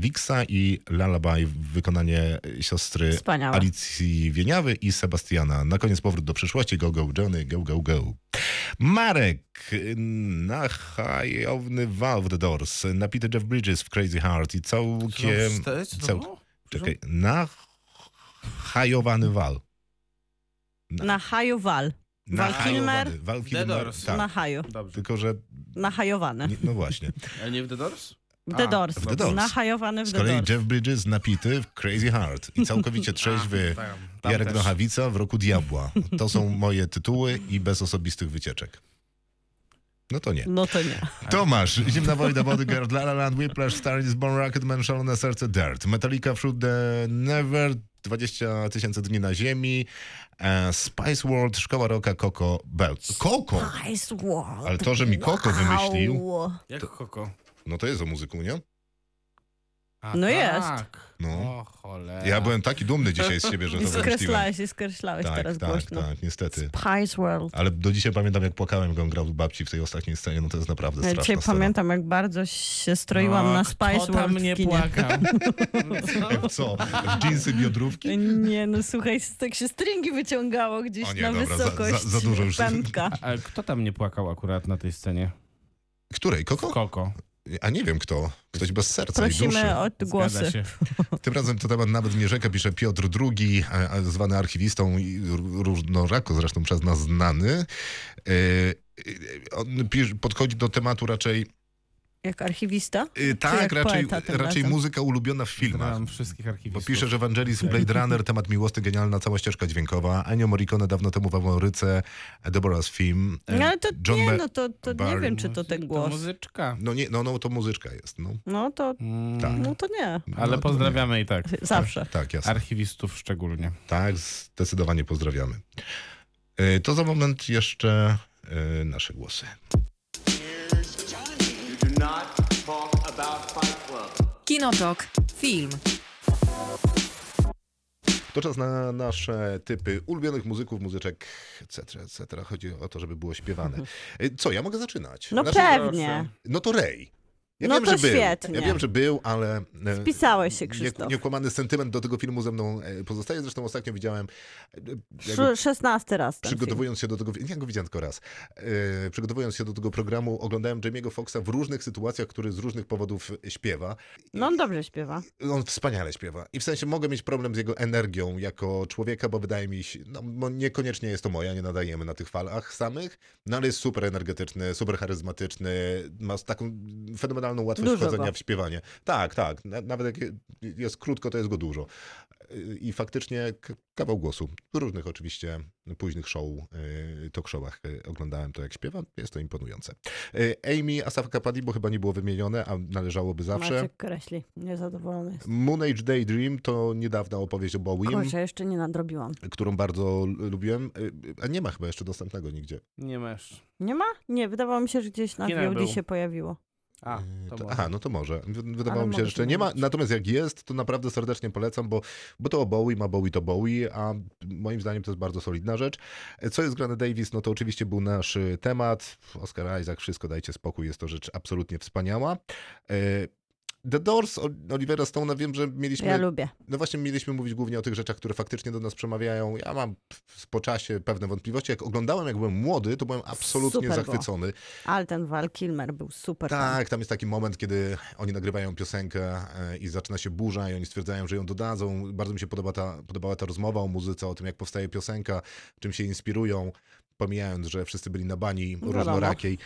Wixa i Lullaby wykonanie siostry Wspaniałe. Alicji Wieniawy i Sebastiana. Na koniec powrót do przyszłości. Go, go, Johnny, go, go, go. Marek, nachajowny Valve The Doors, napity Jeff Bridges w Crazy Heart i całkiem... Co, co to cał-? Czekaj, nachajowany Val. Na haju wal. Val Kilmer? Val The Kilmer, Doors. tak. Na haju. Dobrze. Tylko, że... Nahajowany. nie- No właśnie. Ale nie w The Doors? W The A, Doors. w The Doors. Nahajowany w Z The kolei Doors. Jeff Bridges napity w Crazy Heart i całkowicie (laughs) trzeźwy A, tam, tam Jarek też. Nochawica w roku Diabła. To są moje tytuły i bez osobistych wycieczek. No to nie. No to nie. Tomasz, Zimna Wojna, Bodyguard, La La Land, Whiplash, Star is Born, Rocketman, Szalone Serce, Dirt, Metallica, Fruit the Never, 20 tysięcy dni na ziemi, Spice World, Szkoła Rocka, Coco Belt. Coco! Ice World. Ale to, że mi Coco wymyślił. Jak Koko? no to jest o muzyku, nie? A, No jest. tak. No. O. Cholera. Ja byłem taki dumny dzisiaj z siebie, że to wymyśliłem. skreślałeś, i skreślałeś Tak, teraz tak, głośno. tak, niestety. Spice World. Ale do dzisiaj pamiętam, jak płakałem, jak on grał u babci w tej ostatniej scenie, no to jest naprawdę Ja straszna dzisiaj scena. pamiętam, jak bardzo się stroiłam No, na kto Spice tam World nie w kinie. płakał? (laughs) (laughs) Co? W dżinsy, biodrówki? Nie, no słuchaj, tak się stringi wyciągało gdzieś O nie, na dobra, za- wysokość za- za dużo już. pępka. A (laughs) kto tam nie płakał akurat na tej scenie? Której? Koko? Koko. A nie wiem kto. Ktoś bez serca i duszy. Prosimy o głosy. się. (laughs) Tym razem to temat nawet nie rzeka, pisze Piotr II, zwany archiwistą i różnorako zresztą przez nas znany. E, e, On pisz- podchodzi do tematu raczej, Jak archiwista? e, tak, jak raczej, raczej razem? muzyka ulubiona w filmach. Znam wszystkich Bo archiwistów. pisze, że Evangelis Blade Runner, temat miłosny, genialna cała ścieżka dźwiękowa. Ennio Morricone dawno temu w Amoryce, Deborah's Film. No ale to John nie, no to, to nie wiem, czy to ten To głos. muzyczka. No nie, no, no to muzyczka jest, no. No to, Mm, Tak. no to nie. Ale No to pozdrawiamy i tak. Zawsze. Tak, jasne. Archiwistów szczególnie. Tak, zdecydowanie pozdrawiamy. E, To za moment jeszcze e, nasze głosy. Kinotok. Film. To czas na nasze typy ulubionych muzyków, muzyczek, etc., etc. Chodzi o to, żeby było śpiewane. (laughs) E, Co, ja mogę zaczynać? No Znaczy, pewnie. No to Ray. Ja No wiem, to że był. świetnie. Ja wiem, że był, ale... e, Wpisałeś się, Krzysztof. Niekłamany sentyment do tego filmu ze mną e, pozostaje. Zresztą ostatnio widziałem... e, jakby Sz- Szesnasty raz ten film. Przygotowując się do tego, nie, go widziałem tylko raz. E, przygotowując się do tego programu, oglądałem Jamie'ego Foxa w różnych sytuacjach, który z różnych powodów śpiewa. No on dobrze śpiewa. On wspaniale śpiewa. I w sensie mogę mieć problem z jego energią jako człowieka, bo wydaje mi się, no bo niekoniecznie jest to moja, nie nadajemy na tych falach samych, no ale jest super energetyczny, super charyzmatyczny, ma taką fenomenalną łatwość Dużo wchodzenia go. w śpiewanie. Tak, tak. Na- Nawet jak jest krótko, to jest go dużo. I faktycznie kawał głosu. W różnych oczywiście późnych show, y, talk showach y, oglądałem to, jak śpiewa. Jest to imponujące. Y, Amy Asaf Kapadi, bo chyba nie było wymienione, a należałoby zawsze. Maciek kreśli. Niezadowolony jest. Moon Age Daydream to niedawna opowieść o Bowiem, Kurczę, jeszcze nie nadrobiłam. którą bardzo lubiłem. A nie ma chyba jeszcze dostępnego nigdzie. Nie masz. Nie ma? Nie, wydawało mi się, że gdzieś na VOD się pojawiło. A, Y, to to, aha, no to może. Wy- Wydawało mi się, że jeszcze nie ma. Natomiast jak jest, to naprawdę serdecznie polecam, bo, bo to o Bowie, ma Bowie to Bowie, a moim zdaniem to jest bardzo solidna rzecz. E, Co jest grane Davis? No to oczywiście był nasz y, temat. Oscar Isaac, wszystko dajcie spokój, jest to rzecz absolutnie wspaniała. The Doors, Olivera Stone'a, wiem, że mieliśmy Ja lubię. No właśnie mieliśmy mówić głównie o tych rzeczach, które faktycznie do nas przemawiają. Ja mam po czasie pewne wątpliwości. Jak oglądałem, jak byłem młody, to byłem absolutnie Super zachwycony. Ale ten Val Kilmer był super. Tak, tam jest taki moment, kiedy oni nagrywają piosenkę e, i zaczyna się burza i oni stwierdzają, że ją dodadzą. Bardzo mi się podoba ta, podobała ta rozmowa o muzyce, o tym, jak powstaje piosenka, czym się inspirują. Pomijając, że wszyscy byli na bani Wiadomo. różnorakiej,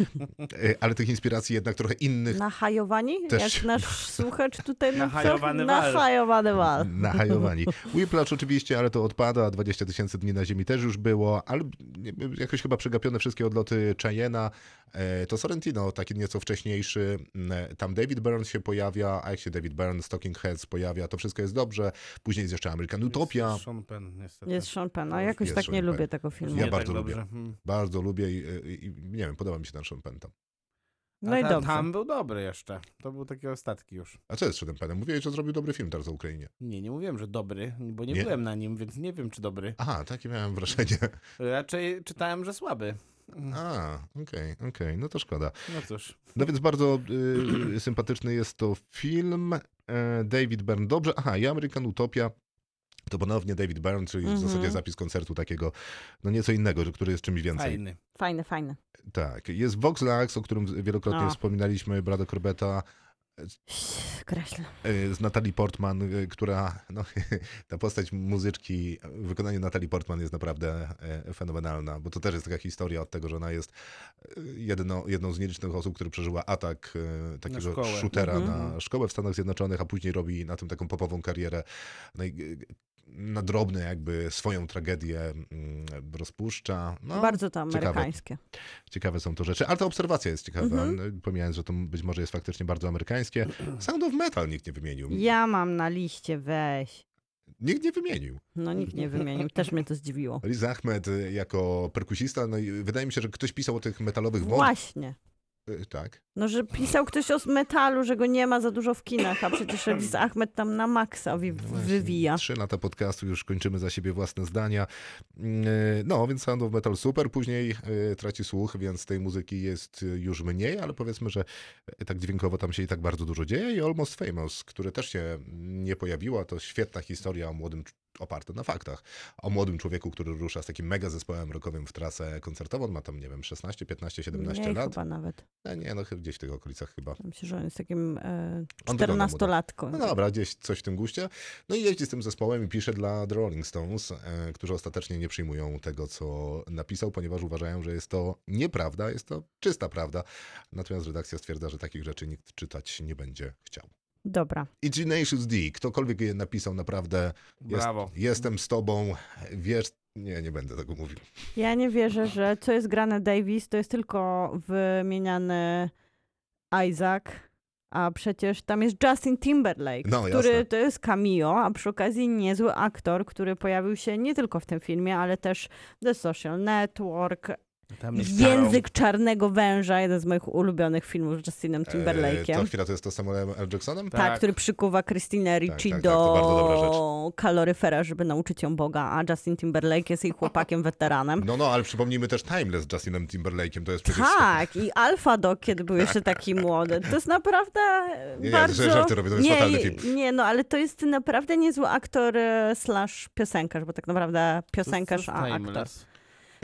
E, ale tych inspiracji jednak trochę innych Nahajowani? Też- Jak nasz słuchacz tutaj Nahajowany wal. Nahajowany wal. Nahajowani. Whiplash oczywiście, ale to odpada. 20 tysięcy dni na ziemi też już było, ale jakoś chyba przegapione wszystkie odloty Cheyena. E, To Sorrentino, taki nieco wcześniejszy. Mm, Tam David Burns się pojawia, a jak się David Burns, Talking Heads pojawia, to wszystko jest dobrze. Później jest jeszcze American Utopia. Jest Sean Penn, niestety. Jest Sean Penn. A jakoś Jest tak Sean nie Penn. lubię tego filmu. Ja Nie bardzo tak lubię. Bardzo lubię i, i, i nie wiem, podoba mi się ten Sean tam. No A i dobrze. Tam był dobry jeszcze. To był takie ostatki już. A co jest z Seanem Pennem? Mówiłeś, że zrobił dobry film teraz o Ukrainie. Nie, nie mówiłem, że dobry, bo nie, Nie? byłem na nim, więc nie wiem, czy dobry. Aha, takie miałem wrażenie. (laughs) Raczej czytałem, że słaby. A, okej, okej, no to szkoda. No cóż. No więc bardzo y, (clears throat) sympatyczny jest to film. E, David Byrne. Dobrze, aha, i American Utopia. To ponownie David Byrne, czyli w Mhm. zasadzie zapis koncertu takiego, no nieco innego, który jest czymś więcej. Fajny. Fajny, fajny. Tak. Jest Vox Lux, o którym wielokrotnie No. wspominaliśmy, Brada Corbetta, Kreślę. e, z Natalie Portman, e, która, no, (laughs) ta postać muzyczki, w wykonaniu Natalie Portman jest naprawdę e, fenomenalna, bo to też jest taka historia od tego, że ona jest jedno, jedną z nielicznych osób, która przeżyła atak takiego shootera Mhm. na szkołę w Stanach Zjednoczonych, a później robi na tym taką popową karierę. No i, na drobne jakby swoją tragedię mm, rozpuszcza. No, Bardzo to ciekawe. amerykańskie. Ciekawe są to rzeczy, ale ta obserwacja jest ciekawa. Mhm. Pomijając, że to być może jest faktycznie bardzo amerykańskie. Sound of Metal nikt nie wymienił. Ja mam na liście, weź. Nikt nie wymienił. No nikt nie wymienił. Też mnie to zdziwiło. Riz Ahmed y, jako perkusista, no i wydaje mi się, że ktoś pisał o tych metalowych wątkach. Właśnie. Y, Tak. No, że pisał ktoś o metalu, że go nie ma za dużo w kinach, a przecież (laughs) Riz Ahmed tam na maksa wi- No wywija. Trzy lata podcastu, już kończymy za siebie własne zdania. Mm, No, więc Sound of Metal super, później y, traci słuch, więc tej muzyki jest y, już mniej, ale powiedzmy, że y, tak dźwiękowo tam się i tak bardzo dużo dzieje. I Almost Famous, które też się nie pojawiło, to świetna historia o młodym, oparta na faktach, o młodym człowieku, który rusza z takim mega zespołem rockowym w trasę koncertową. On ma tam, nie wiem, 16, 15, 17 Mniej lat. chyba nawet. Nie, no chyba gdzieś w tych okolicach chyba. Myślę, że on jest takim e, On wygląda młodo. 14-latką. No dobra, gdzieś coś w tym guście. No i jeździ z tym zespołem i pisze dla The Rolling Stones, e, którzy ostatecznie nie przyjmują tego, co napisał, ponieważ uważają, że jest to nieprawda, jest to czysta prawda. Natomiast redakcja stwierdza, że takich rzeczy nikt czytać nie będzie chciał. Dobra. I Tenacious D, ktokolwiek je napisał, naprawdę jest, Brawo. jestem z tobą, wiesz, nie, nie będę tego mówił. Ja nie wierzę, że co jest grane Davis, to jest tylko wymieniany Isaac, a przecież tam jest Justin Timberlake, No, który jasne. to jest cameo, a przy okazji niezły aktor, który pojawił się nie tylko w tym filmie, ale też The Social Network, Język Czarnego Węża, jeden z moich ulubionych filmów z Justinem E, Timberlake'iem. to chwila to jest to Samuelem L. Jacksonem? Tak, Tak. który przykuwa Christinę Ricci tak, tak, do kaloryfera, żeby nauczyć ją Boga, a Justin Timberlake jest jej chłopakiem weteranem. No, no, ale przypomnijmy też Timeless z Justinem Timberlake'iem, to jest przecież... Tak, i Alpha Dog, kiedy był jeszcze taki młody. To jest naprawdę Nie, nie, bardzo... żarty robię, to jest fatalny film. Nie, no ale to jest naprawdę niezły aktor e, slash piosenkarz, bo tak naprawdę piosenkarz, a aktor. Timeless.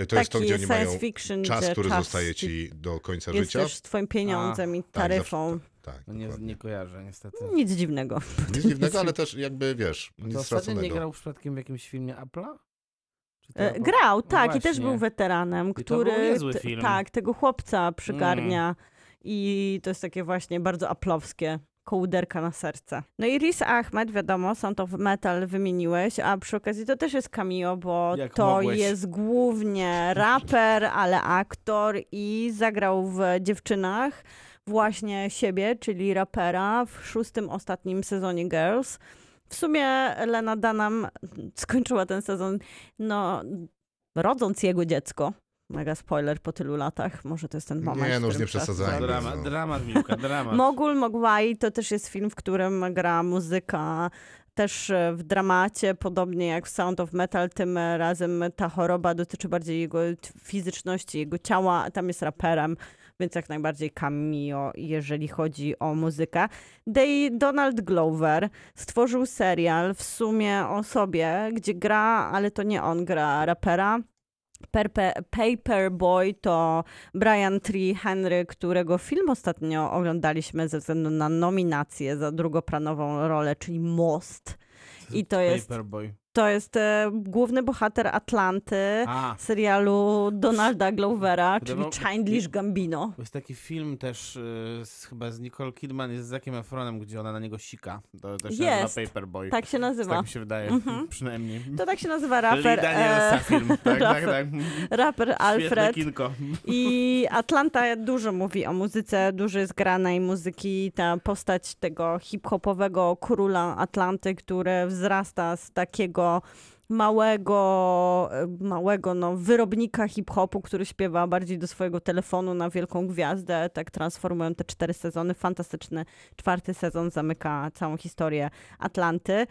To jest to, Taki gdzie oni science mają fiction, czas, który czas zostaje ci do końca jest życia. też twoim pieniądzem i Tak, taryfą. zawsze- Tak, No nie, nie kojarzę niestety. Nic dziwnego. Nic dziwnego, ale też jakby, wiesz, nic To ostatnio nie grał przypadkiem w jakimś filmie Apple'a? E, Grał, No tak, i też był weteranem, to który był niezły t- film. tak, tego chłopca przygarnia Mm. i to jest takie właśnie bardzo aplowskie. Kołderka na serce. No i Riz Ahmed, wiadomo, są to w metal wymieniłeś, a przy okazji to też jest cameo, bo Jak to mogłeś. jest głównie raper, ale aktor i zagrał w Dziewczynach właśnie siebie, czyli rapera w szóstym, ostatnim sezonie Girls. W sumie Lena Dunham skończyła ten sezon, no, rodząc jego dziecko. Mega spoiler po tylu latach. Może to jest ten moment. Nie, no już nie przesadzajmy. Dramat, no. dramat, Miłka, dramat. Mogul Mogwai to też jest film, w którym gra muzyka. Też e, w dramacie, podobnie jak w Sound of Metal, tym razem ta choroba dotyczy bardziej jego fizyczności, jego ciała. Tam jest raperem, więc jak najbardziej cameo, jeżeli chodzi o muzykę. Day Donald Glover stworzył serial w sumie o sobie, gdzie gra, ale to nie on gra rapera. Perpe, Paperboy to Brian Tree Henry, którego film ostatnio oglądaliśmy ze względu na nominację za drugoplanową rolę, czyli Most. I to jest, Paperboy. To jest e, główny bohater Atlanty, A, serialu Donalda Glovera, czyli Childish Gambino. jest taki film też y, z, chyba z Nicole Kidman i z Zackiem Efronem, gdzie ona na niego sika. To też się Jest. nazywa Paperboy. Tak się nazywa. Tak mi się wydaje, Mhm. (laughs) przynajmniej. To tak się nazywa Lee raper, Danielsa e, film. Tak, (laughs) tak, tak. raper Świetne Alfred. kinko. I (laughs) Atlanta dużo mówi o muzyce, dużo jest granej muzyki. Ta postać tego hip-hopowego króla Atlanty, który wzrasta z takiego małego, e, małego no, wyrobnika hip-hopu, który śpiewa bardziej do swojego telefonu na wielką gwiazdę. Tak transformują te cztery sezony. Fantastyczny czwarty sezon zamyka całą historię Atlanty.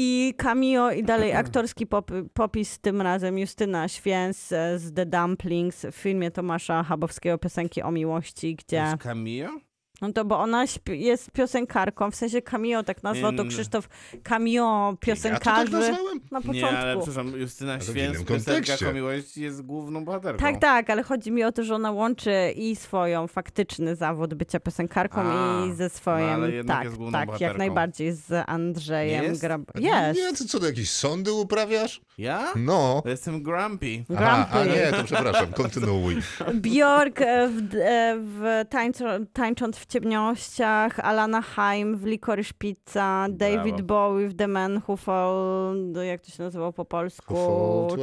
I cameo i dalej aktorski pop, popis, tym razem Justyna Święc e, z The Dumplings w filmie Tomasza Chabowskiego Piosenki o miłości, gdzie... jest cameo? No to bo ona śpi- jest piosenkarką, w sensie cameo tak nazwał to In- Krzysztof cameo Ja to tak piosenkarzy nazwałem? na początku. Nie, ale przepraszam, Justyna Święc, innym piosenka kontekście. o miłości jest główną bohaterką. Tak, tak, ale chodzi mi o to, że ona łączy i swoją faktyczny zawód bycia piosenkarką A, i ze no swoim, ale jednak tak, jest główną tak, jak najbardziej z Andrzejem jest? Grab... Jest. Nie, ty co, to jakieś sądy uprawiasz? Ja? No. To jestem grumpy. Aha, a Grumpy. nie, to przepraszam, kontynuuj. Bjork e, w, e, w tańczo, Tańcząc w ciemnościach, Alana Haim w Licorice Pizza, David Brawo. Bowie w The Man Who Fall, no jak to się nazywało po polsku?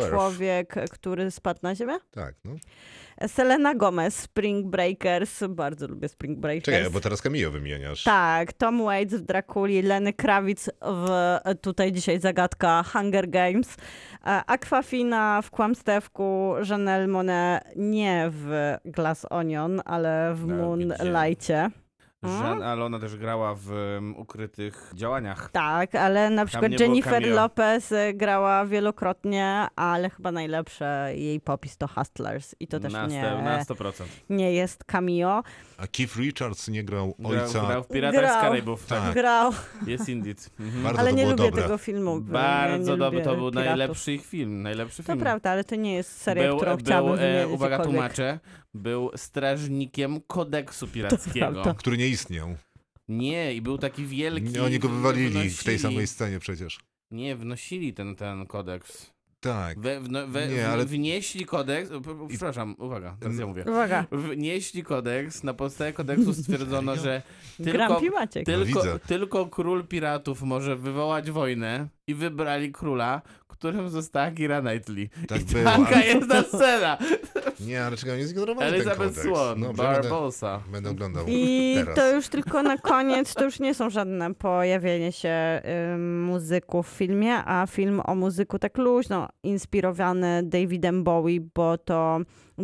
Człowiek, który spadł na ziemię. Tak, no. Selena Gomez, Spring Breakers, bardzo lubię Spring Breakers. Czekaj, bo teraz Camillo wymieniasz. Tak, Tom Waits w Drakuli, Lenny Kravitz w tutaj dzisiaj zagadka Hunger Games, e, Aquafina w Kłamstewku, Janelle Monet nie w Glass Onion, ale w No, Moonlightie. Żan, ale ona też grała w um, ukrytych działaniach. Tak, ale na przykład Jennifer. Lopez e, grała wielokrotnie, ale chyba najlepsze jej popis to Hustlers i to też na, nie, na 100%. nie jest cameo. A Keith Richards nie grał Grał, ojca. grał w Piratach z Grał. Karaibów. Tak. (laughs) Grał, Jest Indeed. Mhm. Ale to nie lubię dobre. tego filmu. Bardzo dobry, to był piratów. najlepszy ich film. Najlepszy To film. prawda, ale to nie jest seria, był, którą chciałabym był, e, wymienić uwaga, tłumaczę, był strażnikiem kodeksu pirackiego. Który nie istniał. Nie, i był taki wielki. Nie, Oni go wywalili w tej wnosili- samej scenie przecież. Nie, wnosili ten, ten kodeks. Tak. We, wno, we, Nie, ale- Wnieśli kodeks. Przepraszam, uwaga, teraz ja mówię. Uwaga, Wnieśli kodeks, na podstawie kodeksu stwierdzono, że (laughs) tylko, tylko, widzę. tylko król piratów może wywołać wojnę i wybrali króla, którym została Kira Knightley. Tak I taka jest ta scena. Nie, ale czekaj, oni zignorowali ten Elizabeth. Swan, będę, Barbosa. będę oglądał I (laughs) teraz. to już tylko na koniec, to już nie są żadne pojawienie się muzyków w filmie, a film o muzyku tak luźno inspirowany Davidem Bowie, bo to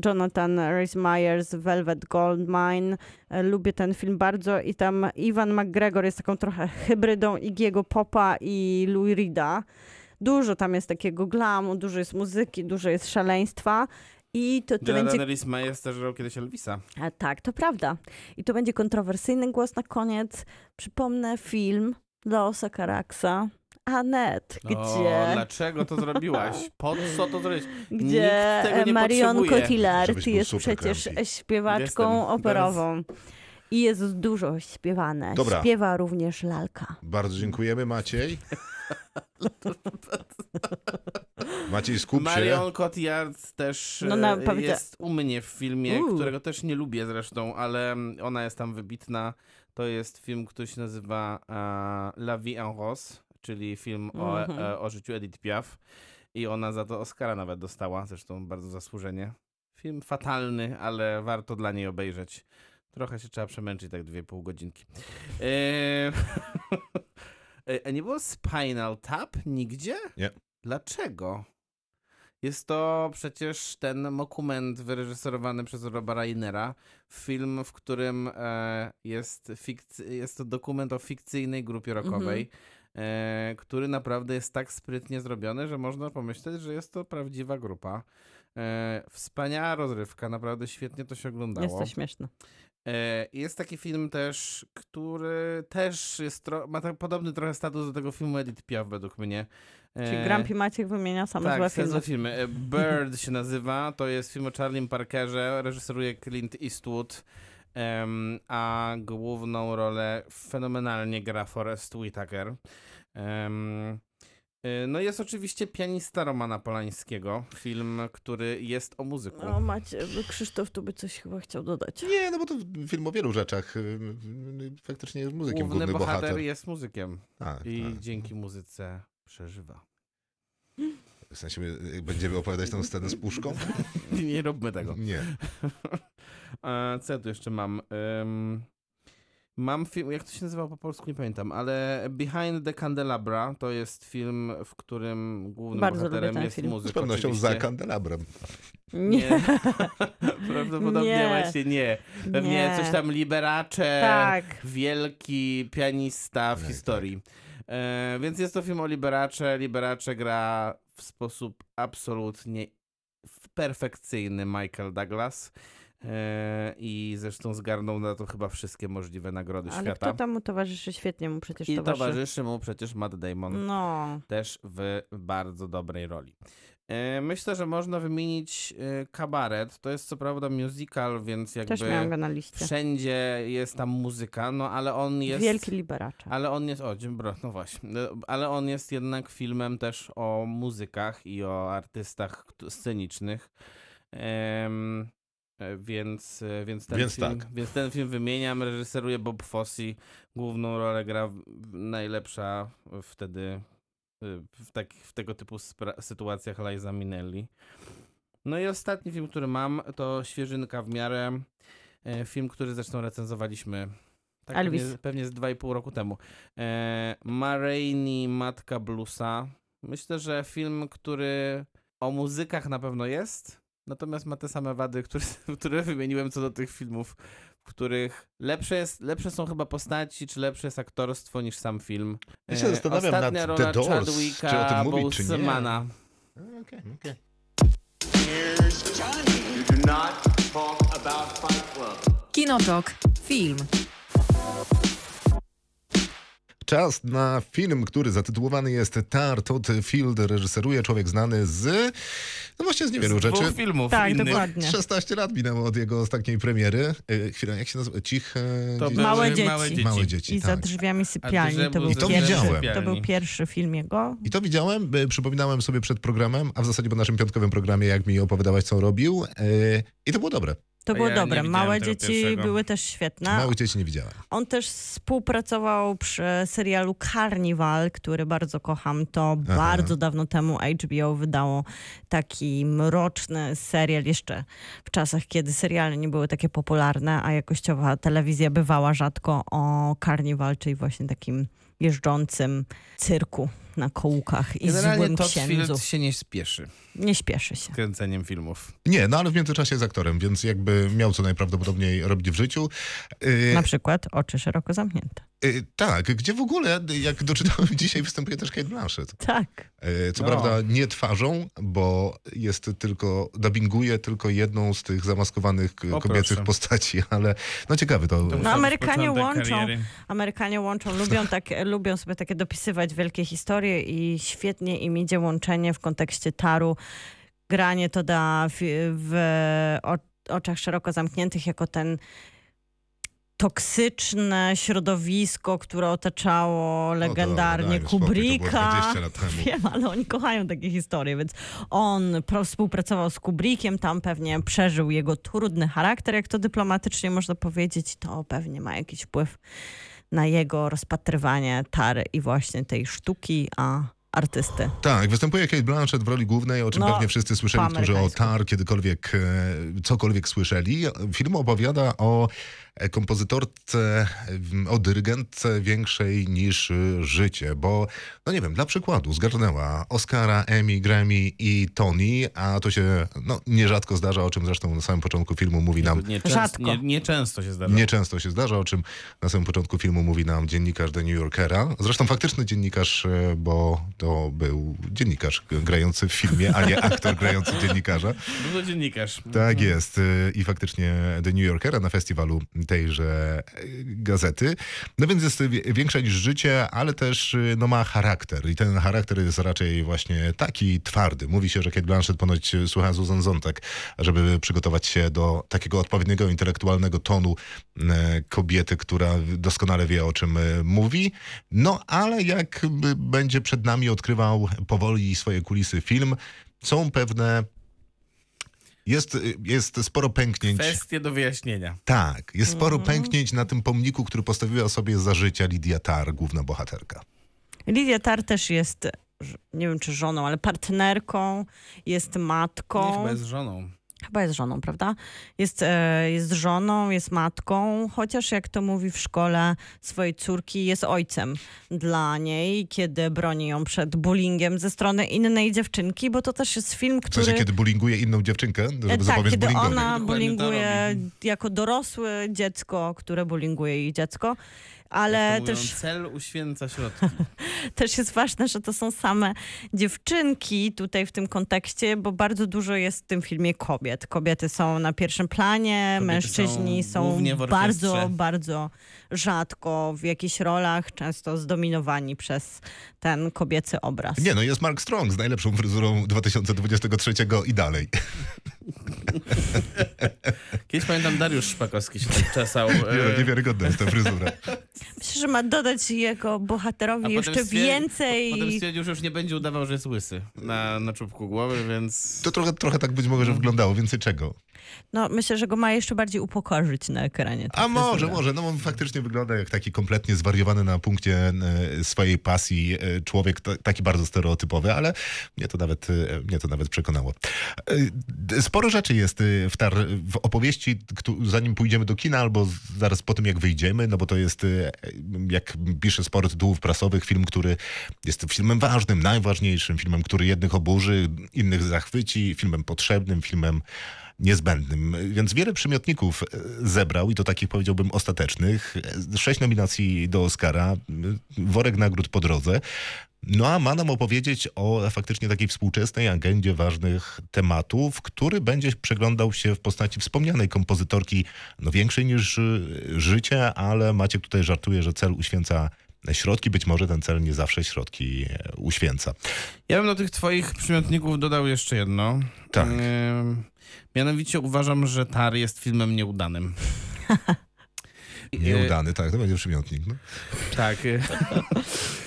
Jonathan Rhys Meyers, Velvet Goldmine. E, Lubię ten film bardzo i tam Ivan McGregor jest taką trochę hybrydą Iggy'ego Popa i Louis Rida. Dużo tam jest takiego glamu, dużo jest muzyki, dużo jest szaleństwa. I to, to będzie Meyers też grał kiedyś Elvisa. a, tak, to prawda. I to będzie kontrowersyjny głos na koniec. Przypomnę film Leosa Caraxa. Anet, O, gdzie, dlaczego to zrobiłaś? Po co to zrobić? gdzie Nikt tego nie Marion. Cotillard jest przecież grumpy. śpiewaczką Jestem. operową. I jest dużo śpiewane. Dobra. Śpiewa również lalka. Bardzo dziękujemy, Maciej. (laughs) Maciej, skup się. Marion Cotillard też No, no, na- powiedzia- jest u mnie w filmie, Uuu. którego też nie lubię zresztą, ale ona jest tam wybitna. To jest film, który się nazywa e, La Vie en Rose, czyli film o, Mhm. e, o życiu Edith Piaf. I ona za to Oscara nawet dostała, zresztą bardzo zasłużenie. Film fatalny, ale warto dla niej obejrzeć. Trochę się trzeba przemęczyć, tak dwie pół godzinki. Eee... (laughs) E, A nie było Spinal Tap nigdzie? Nie. Dlaczego? Jest to przecież ten dokument wyreżyserowany przez Roba Rainera. Film, w którym e, jest, jest to dokument o fikcyjnej grupie rockowej, e, który naprawdę jest tak sprytnie zrobiony, że można pomyśleć, że jest to prawdziwa grupa. E, wspaniała rozrywka, naprawdę świetnie to się oglądało. Jest to śmieszne. E, Jest taki film też, który też jest ma tak podobny trochę status do tego filmu Edith Piaf według mnie. E, Czyli Grumpy Maciek wymienia same tak, złe te złe filmy. filmy. E, Bird się nazywa, to jest film o Charlie Parkerze, reżyseruje Clint Eastwood, a główną rolę fenomenalnie gra Forrest Whitaker. E, no jest oczywiście Pianista Romana Polańskiego, film, który jest o muzyku. O Macie, Krzysztof tu by coś chyba chciał dodać. Nie, no bo to film o wielu rzeczach. y, y, Faktycznie jest muzykiem Główny główny bohater, bohater. jest muzykiem Tak, i tak. dzięki muzyce przeżywa. W sensie y, będziemy opowiadać tę scenę z puszką? (laughs) Nie róbmy tego. Nie. A (laughs) co ja tu jeszcze mam? Mam film, jak to się nazywał po polsku, nie pamiętam, ale Behind the Candelabra to jest film, w którym głównym Bardzo bohaterem jest film. muzyk. Z pewnością za oczywiście. kandelabrem. Nie. (laughs) Prawdopodobnie Nie. właśnie nie. Pewnie Nie. coś tam Liberace, Tak. wielki pianista w Tak, historii. E, więc jest to film o Liberace. Liberace gra w sposób absolutnie perfekcyjny Michael Douglas. E, I zresztą zgarnął na to chyba wszystkie możliwe nagrody Ale świata. kto tam mu towarzyszy? Świetnie mu przecież I towarzyszy. towarzyszy mu przecież Matt Damon No, też w bardzo dobrej roli. E, Myślę, że można wymienić e, kabaret. To jest co prawda musical, więc jakby też miałam go na liście. wszędzie jest tam muzyka, no ale on jest... Wielki liberacze. Ale on jest, o, dzień dobry, no właśnie, No, ale on jest jednak filmem też o muzykach i o artystach scenicznych. Więc, e, więc, ten Więc film, tak. więc ten film wymieniam, reżyseruje Bob Fosse, główną rolę gra najlepsza wtedy y, w, tak, w tego typu sytuacjach Liza Minnelli. No i ostatni film, który mam, to świeżynka w miarę. E, film, który zresztą recenzowaliśmy tak Elvis. Pewnie, pewnie z 2,5 roku temu. E, Ma Rainey, Matka Bluesa. Myślę, że film, który o muzykach na pewno jest, natomiast ma te same wady, które, (laughs) które wymieniłem co do tych filmów, w których lepsze, jest, lepsze są chyba postaci, czy lepsze jest aktorstwo niż sam film. Ja się zastanawiam nad Ostatnia The rola Doors, Chadwicka czy o tym mówić, czy nie. Bosemana. Okej, okej. Here's Johnny. You do not talk about Fight Club. Kinotok. Film. Czas na film, który zatytułowany jest Tar. Todd Field reżyseruje człowiek znany z... No właśnie z niewielu Z rzeczy. dwóch filmów Tak, innych. dokładnie. 16 lat minęło od jego ostatniej premiery. E, chwila, jak się nazywa? Ciche... To dzieci? Małe dzieci. Małe dzieci. Małe dzieci, I za tak. drzwiami sypialni. To był, I to pierwszy, widziałem. to był pierwszy film jego. I to widziałem, e, przypominałem sobie przed programem, a w zasadzie po naszym piątkowym programie, jak mi opowiadałaś, co robił. E, I to było dobre. To było ja dobre. Małe dzieci pierwszego. były też świetne. Małych dzieci nie widziałem. On też współpracował przy serialu Carnival, który bardzo kocham. To Aha. bardzo dawno temu HBO wydało taki mroczny serial jeszcze w czasach, kiedy seriale nie były takie popularne, a jakościowa telewizja bywała rzadko o Carnival, czyli właśnie takim jeżdżącym cyrku na kołkach i Generalnie złym księdzu. Się nie spieszy Nie śpieszy się. kręceniem filmów. Nie, no ale w międzyczasie jest aktorem, więc jakby miał co najprawdopodobniej robić w życiu. E, Na przykład oczy szeroko zamknięte. e, tak, gdzie w ogóle, jak doczytałem (laughs) dzisiaj, występuje też Kate Blanchett. Tak. E, Co No. prawda nie twarzą, bo jest tylko, dubbinguje tylko jedną z tych zamaskowanych O, kobiecych proszę. postaci, (laughs) ale no ciekawy to. To być Amerykanie łączą. kariery. Amerykanie łączą, lubią, tak, lubią sobie takie dopisywać wielkie historie i świetnie im idzie łączenie w kontekście taru. Granie to da w, w oczach szeroko zamkniętych jako ten toksyczne środowisko, które otaczało legendarnie spokój, to było Kubricka. 20 lat temu. (laughs) Wiem, ale oni kochają takie historie, więc on współpracował z Kubrickiem, tam pewnie przeżył jego trudny charakter, jak to dyplomatycznie można powiedzieć, to pewnie ma jakiś wpływ na jego rozpatrywanie tary i właśnie tej sztuki, a artysty. Tak, występuje Kate Blanchett w roli głównej, o czym No, pewnie wszyscy słyszeli, którzy o. Tar kiedykolwiek, e, cokolwiek słyszeli. Film opowiada o kompozytorce, m, o dyrygentce większej niż życie, bo, no nie wiem, dla przykładu zgarnęła Oscara, Emmy, Grammy i Tony, a to się no, nierzadko zdarza, o czym zresztą na samym początku filmu mówi nam Nie, Rzadko. nie, nieczęsto się zdarza. Nieczęsto się zdarza, o czym na samym początku filmu mówi nam dziennikarz The New Yorkera. Zresztą faktyczny dziennikarz, e, bo to był dziennikarz grający w filmie, a nie aktor grający dziennikarza. (laughs) Był to dziennikarz. Tak jest. e, I faktycznie The New Yorkera na festiwalu tejże gazety. No więc jest większa niż życie, ale też no, ma charakter. I ten charakter jest raczej właśnie taki twardy. Mówi się, że Kate Blanchett ponoć słucha Susan Zontek, żeby przygotować się do takiego odpowiedniego intelektualnego tonu e, kobiety, która doskonale wie, o czym e, mówi. No ale jak będzie przed nami odkrywał powoli swoje kulisy film, są pewne jest, jest sporo pęknięć. Kwestie do wyjaśnienia. Tak, jest sporo Mhm. pęknięć na tym pomniku, który postawiła sobie za życia Lidia Tar, główna bohaterka. Lidia Tar też jest, nie wiem czy żoną, ale partnerką, jest matką. Nie, chyba jest żoną. Chyba jest żoną, prawda? Jest, e, jest żoną, jest matką, chociaż jak to mówi w szkole swojej córki, jest ojcem dla niej, kiedy broni ją przed bullyingiem ze strony innej dziewczynki, bo to też jest film, W który... sensie, kiedy bullyinguje inną dziewczynkę, żeby E, tak, kiedy ona bullyinguje jako dorosłe dziecko, które bullyinguje jej dziecko, ale mówią, też... Cel uświęca środki. (laughs) Też jest ważne, że to są same dziewczynki tutaj w tym kontekście, bo bardzo dużo jest w tym filmie kobiet. Kobiety są na pierwszym planie, Kobiety mężczyźni są są, bardzo, bardzo rzadko w jakichś rolach, często zdominowani przez ten kobiecy obraz. Nie, no jest Mark Strong z najlepszą fryzurą 2023 i dalej. (laughs) Kiedyś pamiętam Dariusz Szpakowski się tak czesał. Nie, no, e, niewiarygodna jest ta fryzura. Myślę, że ma dodać jego a bohaterowi potem jeszcze więcej. Potem stwierdził, że już nie będzie udawał, że jest łysy na, na czubku głowy, więc... To trochę, trochę tak być może, że wyglądało. Więcej czego? No, myślę, że go ma jeszcze bardziej upokorzyć na ekranie. ta A może, może. No on faktycznie wygląda jak taki kompletnie zwariowany na punkcie e, swojej pasji e, człowiek, ta- taki bardzo stereotypowy, ale mnie to nawet, e, mnie to nawet przekonało. Sporo rzeczy jest w, tar, w opowieści, zanim pójdziemy do kina, albo zaraz po tym, jak wyjdziemy, no bo to jest, jak pisze sporo tytułów prasowych, film, który jest filmem ważnym, najważniejszym, filmem, który jednych oburzy, innych zachwyci, filmem potrzebnym, filmem niezbędnym. Więc wiele przymiotników e, zebrał i to takich powiedziałbym ostatecznych. E, Sześć nominacji do Oscara, m, worek nagród po drodze. No a ma nam opowiedzieć o faktycznie takiej współczesnej agendzie ważnych tematów, który będzie przeglądał się w postaci wspomnianej kompozytorki, no większej niż y, życie, ale Maciek tutaj żartuje, że cel uświęca środki, być może ten cel nie zawsze środki e, uświęca. Ja bym do tych twoich przymiotników dodał jeszcze jedno. Tak. Mianowicie uważam, że Tar jest filmem nieudanym. (laughs) E, Nieudany, tak, to będzie przymiotnik. No. Tak. (laughs)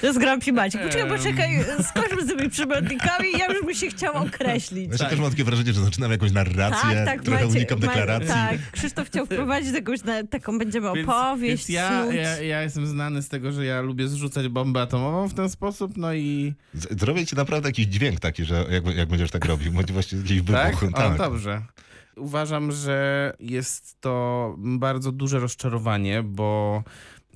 To jest Grand Prix Maciek. Poczekaj, poczekaj, skończmy z tymi przymiotnikami ja już bym się chciał określić. Ja też mam takie wrażenie, że zaczynam jakąś narrację, trochę unikam Ma- deklaracji. Tak, Krzysztof chciał wprowadzić jakąś na, taką będziemy Więc, opowieść, więc ja, ja, ja jestem znany z tego, że ja lubię zrzucać bombę atomową w ten sposób, no i Zrobię ci naprawdę jakiś dźwięk taki, że jak, jak będziesz tak robił, będzie właśnie jakiś tak? wybuch. O, dobrze. Uważam, że jest to bardzo duże rozczarowanie, bo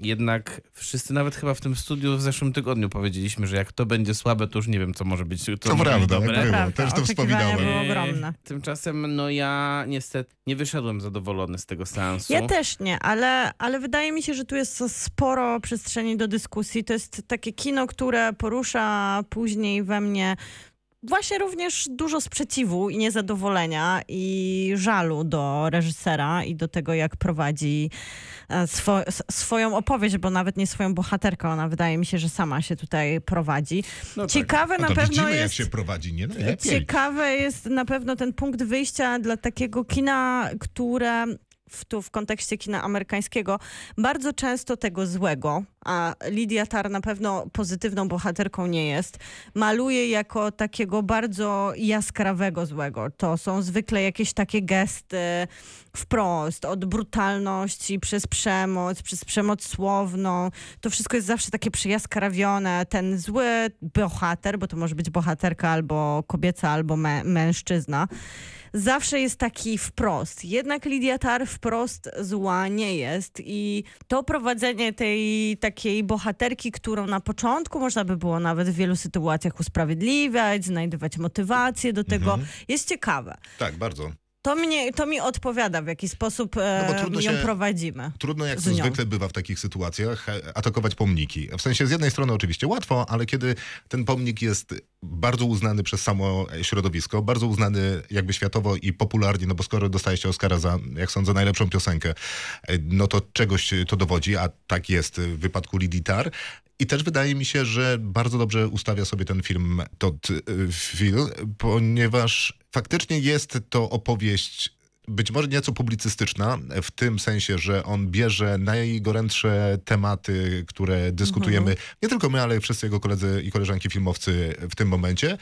jednak wszyscy, nawet chyba w tym studiu w zeszłym tygodniu powiedzieliśmy, że jak to będzie słabe, to już nie wiem, co może być, co To może być prawda, dobre. było. Prawda, Też to wspominałem. były ogromne. Tymczasem, no ja niestety nie wyszedłem zadowolony z tego seansu. Ja też nie, ale, ale wydaje mi się, że tu jest sporo przestrzeni do dyskusji. To jest takie kino, które porusza później we mnie właśnie również dużo sprzeciwu i niezadowolenia i żalu do reżysera i do tego, jak prowadzi e, swo, swoją opowieść, bo nawet nie swoją bohaterkę, ona wydaje mi się, że sama się tutaj prowadzi. No tak. Ciekawe No na to pewno widzimy, jak jest... się prowadzi, nie najlepiej. Ciekawe jest na pewno ten punkt wyjścia dla takiego kina, które w, tu w kontekście kina amerykańskiego bardzo często tego złego, a Lydia Tar na pewno pozytywną bohaterką nie jest, maluje jako takiego bardzo jaskrawego złego. To są zwykle jakieś takie gesty wprost, od brutalności przez przemoc, przez przemoc słowną. To wszystko jest zawsze takie przyjaskrawione. Ten zły bohater, bo to może być bohaterka albo kobieca, albo mę- mężczyzna, zawsze jest taki wprost. Jednak Lidia Tar wprost zła nie jest i to prowadzenie tej takiej bohaterki, którą na początku można by było nawet w wielu sytuacjach usprawiedliwiać, znajdować motywację do tego, Mhm. jest ciekawe. Tak, bardzo. To, mnie, to mi odpowiada, w jaki sposób e, No ją się- prowadzimy. Trudno, jak to zwykle bywa w takich sytuacjach, e, atakować pomniki. W sensie z jednej strony oczywiście łatwo, ale kiedy ten pomnik jest bardzo uznany przez samo środowisko, bardzo uznany jakby światowo i popularnie, no bo skoro dostaliście Oscara za, jak sądzę, najlepszą piosenkę, e, no to czegoś to dowodzi, a tak jest w wypadku Lidii Tar. I też wydaje mi się, że bardzo dobrze ustawia sobie ten film Todd y, Phil, ponieważ faktycznie jest to opowieść być może nieco publicystyczna, w tym sensie, że on bierze najgorętsze tematy, które dyskutujemy, nie tylko my, ale wszyscy jego koledzy i koleżanki filmowcy w tym momencie.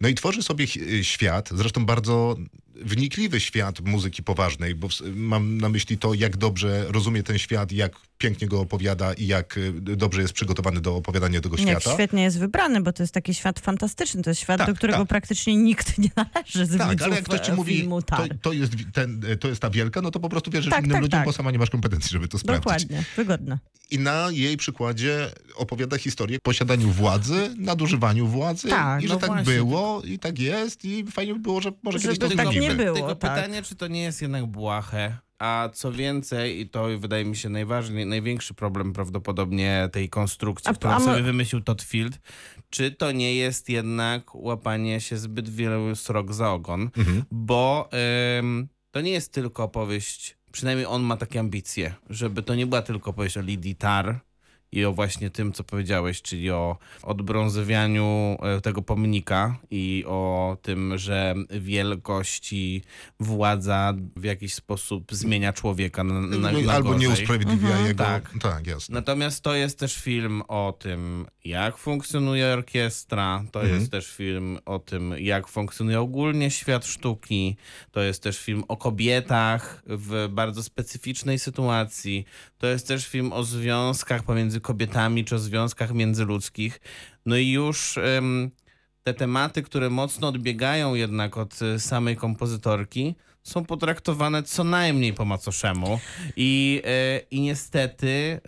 No i tworzy sobie świat, zresztą bardzo wnikliwy świat muzyki poważnej, bo mam na myśli to, jak dobrze rozumie ten świat, jak pięknie go opowiada i jak y, dobrze jest przygotowany do opowiadania tego Jak świata. świetnie jest wybrany, bo to jest taki świat fantastyczny. To jest świat, Tak, do którego tak. praktycznie nikt nie należy z Tak, ale jak ktoś ci e, mówi, to, Tar. to, jest, ten, to jest ta wielka, no to po prostu wierzysz Tak, innym tak, ludziom, tak. bo sama nie masz kompetencji, żeby to sprawdzić. Dokładnie, wygodne. I na jej przykładzie opowiada historię o posiadaniu władzy, nadużywaniu władzy Tak, i że no tak właśnie. było i tak jest i fajnie by było, że może Żeby kiedyś to tak. Nie było. Tylko tak. pytanie, czy to nie jest jednak błahe. A co więcej, i to wydaje mi się najważniej, największy problem prawdopodobnie tej konstrukcji, A- którą a my- sobie wymyślił Todd Field, czy to nie jest jednak łapanie się zbyt wielu srok za ogon, Mhm. bo ym, to nie jest tylko opowieść, przynajmniej on ma takie ambicje, żeby to nie była tylko opowieść o Lidii Tar i o właśnie tym, co powiedziałeś, czyli o odbrązowianiu e, tego pomnika i o tym, że wielkość i władza w jakiś sposób zmienia człowieka na, na, na Albo nie gorzej. usprawiedliwia jego. Tak. tak jasne. Natomiast to jest też film o tym, jak funkcjonuje orkiestra, to Mhm. jest też film o tym, jak funkcjonuje ogólnie świat sztuki, to jest też film o kobietach w bardzo specyficznej sytuacji, to jest też film o związkach pomiędzy kobietami czy o związkach międzyludzkich. No i już te tematy, które mocno odbiegają jednak od e, samej kompozytorki, są potraktowane co najmniej po macoszemu. I, e, i, niestety,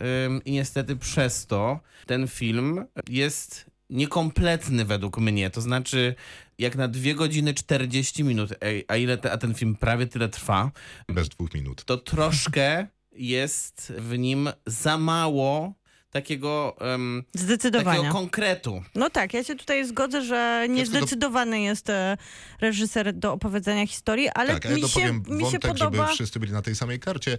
I niestety przez to ten film jest niekompletny według mnie. To znaczy, jak na 2 godziny 40 minut, a ile te, a ten film prawie tyle trwa, Bez dwóch minut. to troszkę jest w nim za mało takiego, um, takiego Zdecydowania. konkretu. No tak, ja się tutaj zgodzę, że niezdecydowany jest e, reżyser do opowiedzenia historii, ale tak, a ja mi, się, mi się podoba... żeby wszyscy byli na tej samej karcie.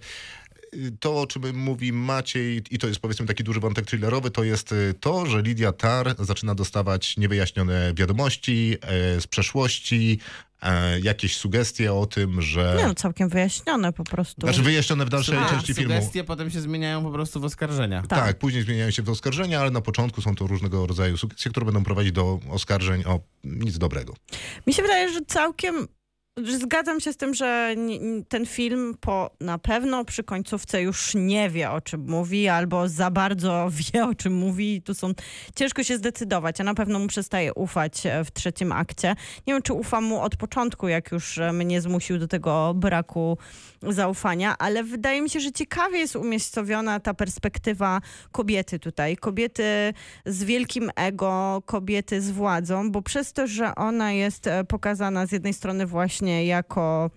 To, o czym mówi Maciej, i to jest powiedzmy taki duży wątek thrillerowy, to jest y, to, że Lidia Tar zaczyna dostawać niewyjaśnione wiadomości e, z przeszłości, e, jakieś sugestie o tym, że... Nie no, całkiem wyjaśnione po prostu. Znaczy wyjaśnione w dalszej A, części filmu. sugestie potem się zmieniają po prostu w oskarżenia. Tak. Tak. później zmieniają się w oskarżenia, ale na początku są to różnego rodzaju sugestie, które będą prowadzić do oskarżeń o nic dobrego. Mi się wydaje, że całkiem zgadzam się z tym, że ten film po na pewno przy końcówce już nie wie o czym mówi, albo za bardzo (laughs) wie o czym mówi i tu są ciężko się zdecydować, a na pewno mu przestaje ufać e, w trzecim akcie. Nie wiem, czy ufam mu od początku, jak już e, mnie zmusił do tego braku zaufania, ale wydaje mi się, że ciekawie jest umiejscowiona ta perspektywa kobiety tutaj. Kobiety z wielkim ego, kobiety z władzą, bo przez to, że ona jest e, pokazana z jednej strony właśnie jako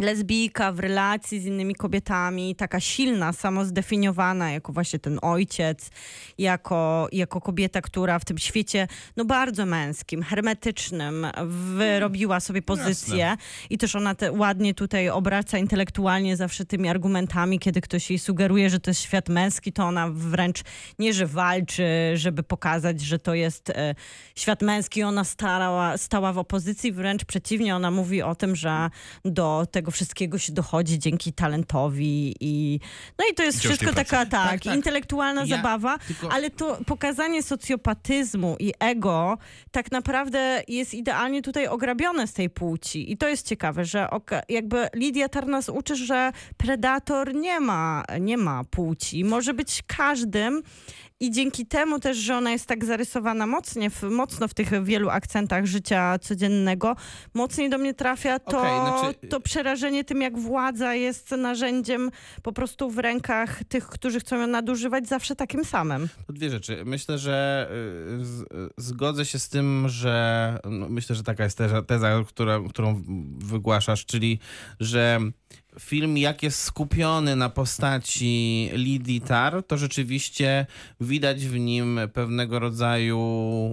lesbijka w relacji z innymi kobietami, taka silna, samozdefiniowana, jako właśnie ten ojciec, jako, jako kobieta, która w tym świecie no bardzo męskim, hermetycznym wyrobiła sobie pozycję i też ona te, ładnie tutaj obraca intelektualnie zawsze tymi argumentami, kiedy ktoś jej sugeruje, że to jest świat męski, to ona wręcz nie, że walczy, żeby pokazać, że to jest e, świat męski, ona starała, stała w opozycji, wręcz przeciwnie, ona mówi o tym, że do tego wszystkiego się dochodzi dzięki talentowi i no i to jest wszystko taka, tak, Tak, tak. intelektualna Ja zabawa, tylko- ale to pokazanie socjopatyzmu i ego tak naprawdę jest idealnie tutaj ograbione z tej płci. I to jest ciekawe, że jakby Lidia Tarnas uczy, że predator nie ma, nie ma płci, może być każdym i dzięki temu też, że ona jest tak zarysowana mocnie, w, mocno w tych wielu akcentach życia codziennego, mocniej do mnie trafia to, Okej, znaczy- to przerażenie tym, jak władza jest narzędziem po prostu w rękach tych, którzy chcą ją nadużywać, zawsze takim samym. To dwie rzeczy. Myślę, że y, z, y, zgodzę się z tym, że no, myślę, że taka jest teza, teza która, którą wygłaszasz, czyli że film jak jest skupiony na postaci Lidii Tar, to rzeczywiście widać w nim pewnego rodzaju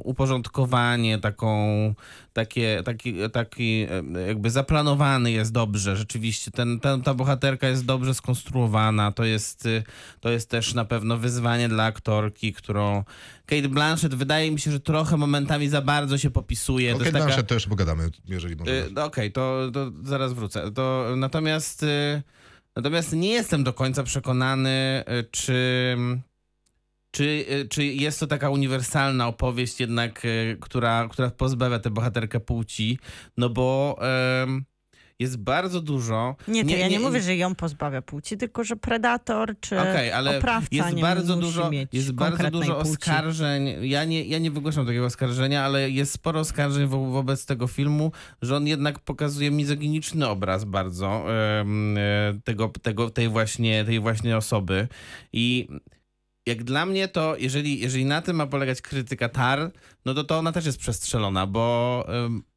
uporządkowanie, taką, takie, taki, taki jakby zaplanowany jest dobrze, rzeczywiście. Ten, ten, ta bohaterka jest dobrze skonstruowana, to jest, y, to jest też na pewno wyzwanie dla aktorki, którą Kate Blanchett wydaje mi się, że trochę momentami za bardzo się popisuje. O to Kate taka, Blanchett też pogadamy, jeżeli możemy. Y, no Okej, to, to zaraz wrócę. To, natomiast, y, natomiast nie jestem do końca przekonany, y, czy, czy, y, czy jest to taka uniwersalna opowieść jednak, y, która, która pozbawia tę bohaterkę płci, no bo em, jest bardzo dużo... Nie, to ja nie, mówię, że ją pozbawia płci, tylko że predator czy Okej, ale oprawca jest nie bardzo musi dużo, mieć jest bardzo dużo płci. oskarżeń. Ja nie, ja nie wygłaszam takiego oskarżenia, ale jest sporo oskarżeń wo wobec tego filmu, że on jednak pokazuje mizoginiczny obraz bardzo e, tego, tego, tej, właśnie, tej właśnie osoby. I jak dla mnie to, jeżeli, jeżeli na tym ma polegać krytyka Tar, no to to ona też jest przestrzelona, bo,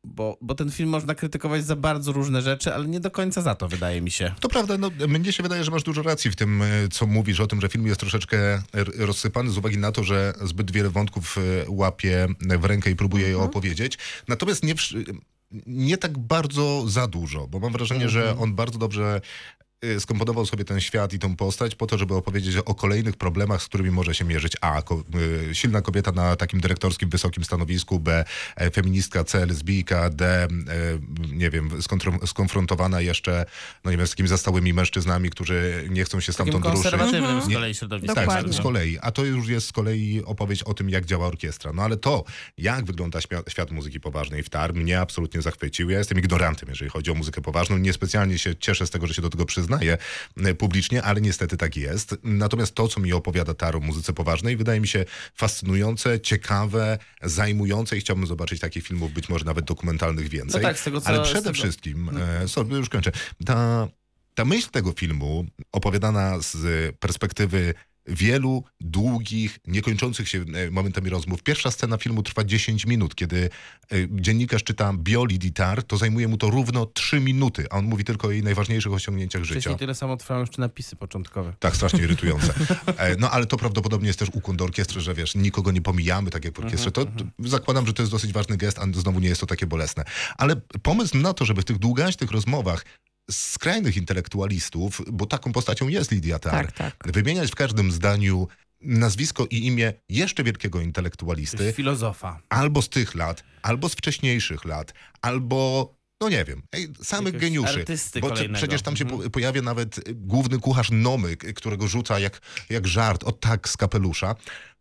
bo, bo ten film można krytykować za bardzo różne rzeczy, ale nie do końca za to, wydaje mi się. To prawda, no, mnie się wydaje, że masz dużo racji w tym, e, co mówisz o tym, że film jest troszeczkę rozsypany z uwagi na to, że zbyt wiele wątków e, łapie w rękę i próbuje je opowiedzieć. Natomiast nie, nie tak bardzo za dużo, bo mam wrażenie, że on bardzo dobrze skomponował sobie ten świat i tą postać po to, żeby opowiedzieć o kolejnych problemach, z którymi może się mierzyć. A. Ko y, silna kobieta na takim dyrektorskim, wysokim stanowisku. B. e, Feministka. C. Lesbijka. D. e, Nie wiem, skonfrontowana jeszcze, no nie wiem, z takimi zastałymi mężczyznami, którzy nie chcą się Takim stamtąd ruszyć. konserwatywnym z kolei. Tak, Dokładnie. z kolei. A to już jest z kolei opowieść o tym, jak działa orkiestra. No ale to, jak wygląda świat muzyki poważnej w TAR, mnie absolutnie zachwycił. Ja jestem ignorantem, jeżeli chodzi o muzykę poważną. Niespecjalnie się cieszę z tego, że się do tego przyznaję e, publicznie, ale niestety tak jest. Natomiast to, co mi opowiada TAR o muzyce poważnej, wydaje mi się fascynujące, ciekawe, zajmujące i chciałbym zobaczyć takich filmów, być może nawet dokumentalnych więcej. No tak, z tego, co- ale przede tego- wszystkim, e, sorry, już kończę, ta, ta myśl tego filmu, opowiadana z perspektywy wielu długich, niekończących się e, momentami rozmów. Pierwsza scena filmu trwa 10 minut. Kiedy e, dziennikarz czyta Bioli Ditar, to zajmuje mu to równo 3 minuty, a on mówi tylko o jej najważniejszych osiągnięciach życia. Wcześniej tyle samo trwają jeszcze napisy początkowe. Tak, strasznie (laughs) irytujące. E, No ale to prawdopodobnie jest też ukłon do orkiestry, że wiesz, nikogo nie pomijamy, tak jak w orkiestrze. To Mhm, to zakładam, że to jest dosyć ważny gest, a znowu nie jest to takie bolesne. Ale pomysł na to, żeby w tych długaśnych rozmowach skrajnych intelektualistów, bo taką postacią jest Lidia Tar, Tak, tak. wymieniać w każdym zdaniu nazwisko i imię jeszcze wielkiego intelektualisty, Filozofa. albo z tych lat, albo z wcześniejszych lat, albo no nie wiem, ej, samych Jakiegoś geniuszy. artysty Bo kolejnego. przecież tam się Mhm. po- pojawia nawet główny kucharz Nomy, którego rzuca jak, jak żart, o tak z kapelusza.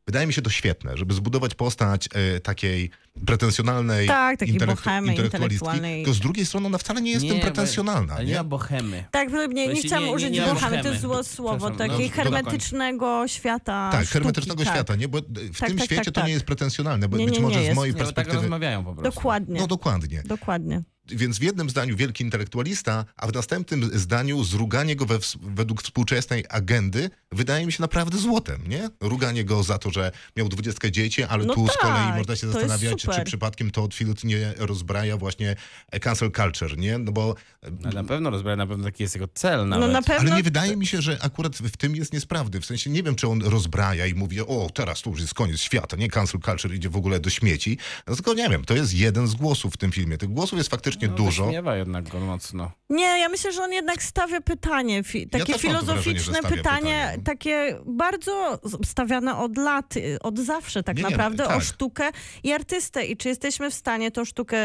Wydaje mi się to świetne, żeby zbudować postać e, takiej pretensjonalnej Tak, takiej intelektu- bohemy intelektualnej. tylko z drugiej strony ona wcale nie jest tym bo- pretensjonalna. Nie? nie ma bohemy. Tak, nie, nie, chciałam nie- nie- użyć nie bohemy, to jest złe słowo, takiej no, dokończ. hermetycznego świata Tak, sztuki, hermetycznego tak. świata, nie? Bo w Tak, tym tak, świecie tak, to tak. nie jest pretensjonalne, bo Nie, być nie, może nie z jest. mojej Nie, tak perspektywy... rozmawiają po prostu. Dokładnie, No dokładnie. dokładnie. Więc w jednym zdaniu wielki intelektualista, a w następnym zdaniu zruganie go we, według współczesnej agendy wydaje mi się naprawdę złotem, nie? Ruganie go za to, że miał 20 dzieci, ale No tu z kolei tak, można się zastanawiać, czy, przypadkiem Todd Field nie rozbraja właśnie e, cancel culture, nie? No bo... Ale na pewno rozbrać, na pewno taki jest jego cel nawet. No na pewno Ale nie wydaje mi się, że akurat w tym jest niesprawdy. W sensie nie wiem, czy on rozbraja i mówi, o teraz to już jest koniec świata, nie? Cancel culture idzie w ogóle do śmieci. No tylko nie wiem, to jest jeden z głosów w tym filmie. Tych głosów jest faktycznie no, dużo. Jednak go mocno. Nie, ja myślę, że on jednak stawia pytanie, fi, takie wrażenie, że filozoficzne stawia pytanie, pytanie. takie bardzo stawiane od lat, y, od zawsze tak Nie, nie, naprawdę, o tak. sztukę i artystę. I czy jesteśmy w stanie tą sztukę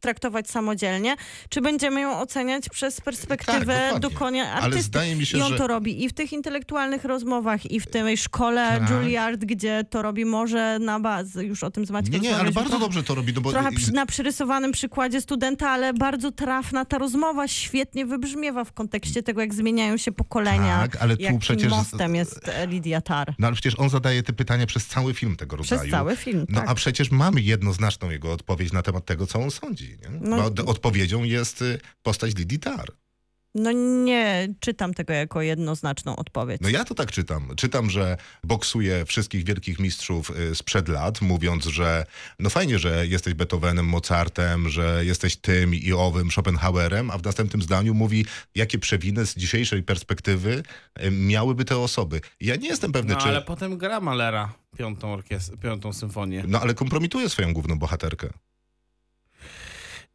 traktować samodzielnie, czy będziemy ją oceniać przez perspektywę Tak, dokonia Ale artysty. zdaje mi się, I on że- to robi i w tych intelektualnych rozmowach, i w tej szkole Tak. Juilliard, gdzie to robi może na bazę, już o tym z Maćkiem Nie, nie, ale bardzo trochę- dobrze to robi, no bo... Trochę przy, na przyrysowanym przykładzie studenta, ale bardzo trafna ta rozmowa, świetnie wybrzmiewa w kontekście tego, jak zmieniają się pokolenia. Tak, ale tu przecież- mostem jest Lidia Tar. No ale przecież on zadaje te pytania przez cały film tego Przez rodzaju. cały film, No tak. a przecież mamy jednoznaczną jego odpowiedź na temat tego, co on sądzi. Nie? No- odpowiedzią jest y, postać Lidii Tar. No nie czytam tego jako jednoznaczną odpowiedź. No ja to tak czytam. Czytam, że boksuje wszystkich wielkich mistrzów y, sprzed lat, mówiąc, że no fajnie, że jesteś Beethovenem, Mozartem, że jesteś tym i owym Schopenhauerem, a w następnym zdaniu mówi, jakie przewiny z dzisiejszej perspektywy y, miałyby te osoby. Ja nie jestem pewny, No czy... ale potem gra Malera piątą, orkiest- piątą symfonię. No ale kompromituje swoją główną bohaterkę.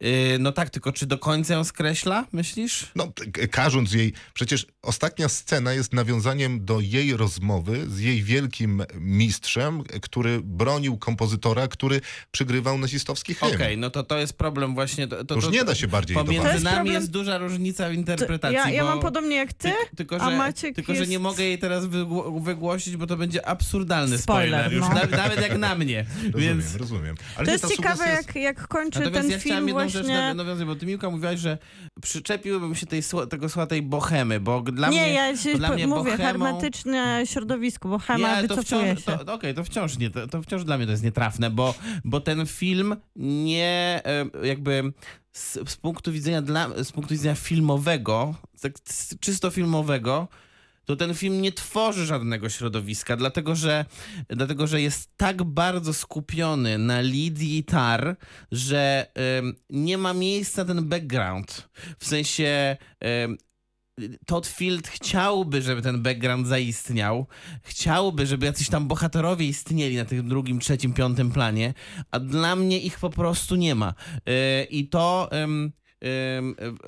Yy, no tak, tylko czy do końca ją skreśla, myślisz? No, każąc jej, przecież ostatnia scena jest nawiązaniem do jej rozmowy z jej wielkim mistrzem, który bronił kompozytora, który przygrywał nazistowski hymn. Okej, no to to jest problem właśnie. To, to, Już to, nie da się bardziej Pomiędzy jest nami problem- jest duża różnica w interpretacji. ja, ja mam podobnie jak ty, Ty, tylko, że, a Maciek tylko że nie jest- mogę jej teraz wygło- wygłosić, bo to będzie absurdalny spoiler, Spoiler, już no. nawet, nawet jak na mnie. Rozumiem, Więc rozumiem. Ale to jest ciekawe, jak, jak kończy Natomiast ten ja film jedną rzecz właśnie... nawią- nawiązać, bo ty Miłka mówiłaś, że przyczepiłbym się tej, tego słowa tej bohemy, bo dla nie, mnie... ja się dla mnie mówię, bohemą- hermetyczne środowisko, bo Nie, to wciąż, się. Okej, to wciąż nie, to, to wciąż dla mnie to jest nietrafne, bo, bo ten film nie jakby z, z punktu widzenia dla, z punktu widzenia filmowego, tak czysto filmowego, to ten film nie tworzy żadnego środowiska, dlatego że, dlatego, że jest tak bardzo skupiony na Lidii Tar, że nie ma miejsca ten background. W sensie em, Todd Field chciałby, żeby ten background zaistniał, chciałby, żeby jacyś tam bohaterowie istnieli na tym drugim, trzecim, piątym planie, a dla mnie ich po prostu nie ma. Yy, I to... ym, ym,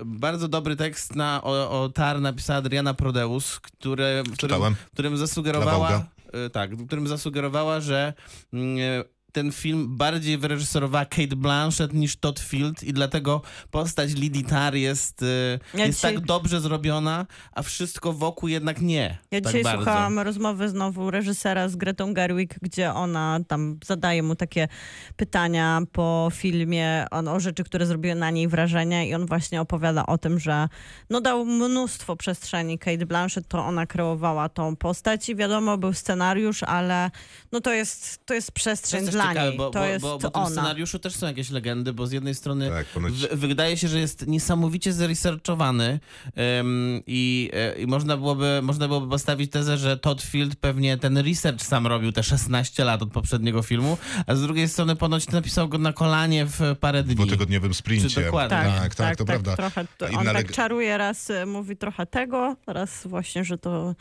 bardzo dobry tekst na, o, o TAR napisała Adriana Prodeus, które, w którym, którym zasugerowała, y, tak, którym zasugerowała, że mm, ten film bardziej wyreżyserowała Kate Blanchett niż Todd Field i dlatego postać Lidii Tar jest, y, Ja jest dzisiaj- tak dobrze zrobiona, a wszystko wokół jednak nie. Ja tak dzisiaj bardzo. słuchałam rozmowy znowu reżysera z Gretą Gerwig, gdzie ona tam zadaje mu takie pytania po filmie on, o rzeczy, które zrobiły na niej wrażenie i on właśnie opowiada o tym, że no dał mnóstwo przestrzeni Kate Blanchett, to ona kreowała tą postać i wiadomo, był scenariusz, ale no to jest, to jest To przestrzeń jest też dla ciekawe, niej, bo, to bo, jest bo, bo w tym ona. scenariuszu też są jakieś legendy, bo z jednej strony Tak, ponoć w, wydaje się, że jest niesamowicie zresearchowany ym, i, e, i można, byłoby, można byłoby postawić tezę, że Todd Field pewnie ten research sam robił te 16 lat od poprzedniego filmu, a z drugiej strony ponoć napisał go na kolanie w parę w dni. dwutygodniowym sprincie. Czy dokładnie. Tak, tak, to prawda. Trochę, to, on tak leg- czaruje, raz y, mówi trochę tego, raz właśnie, że to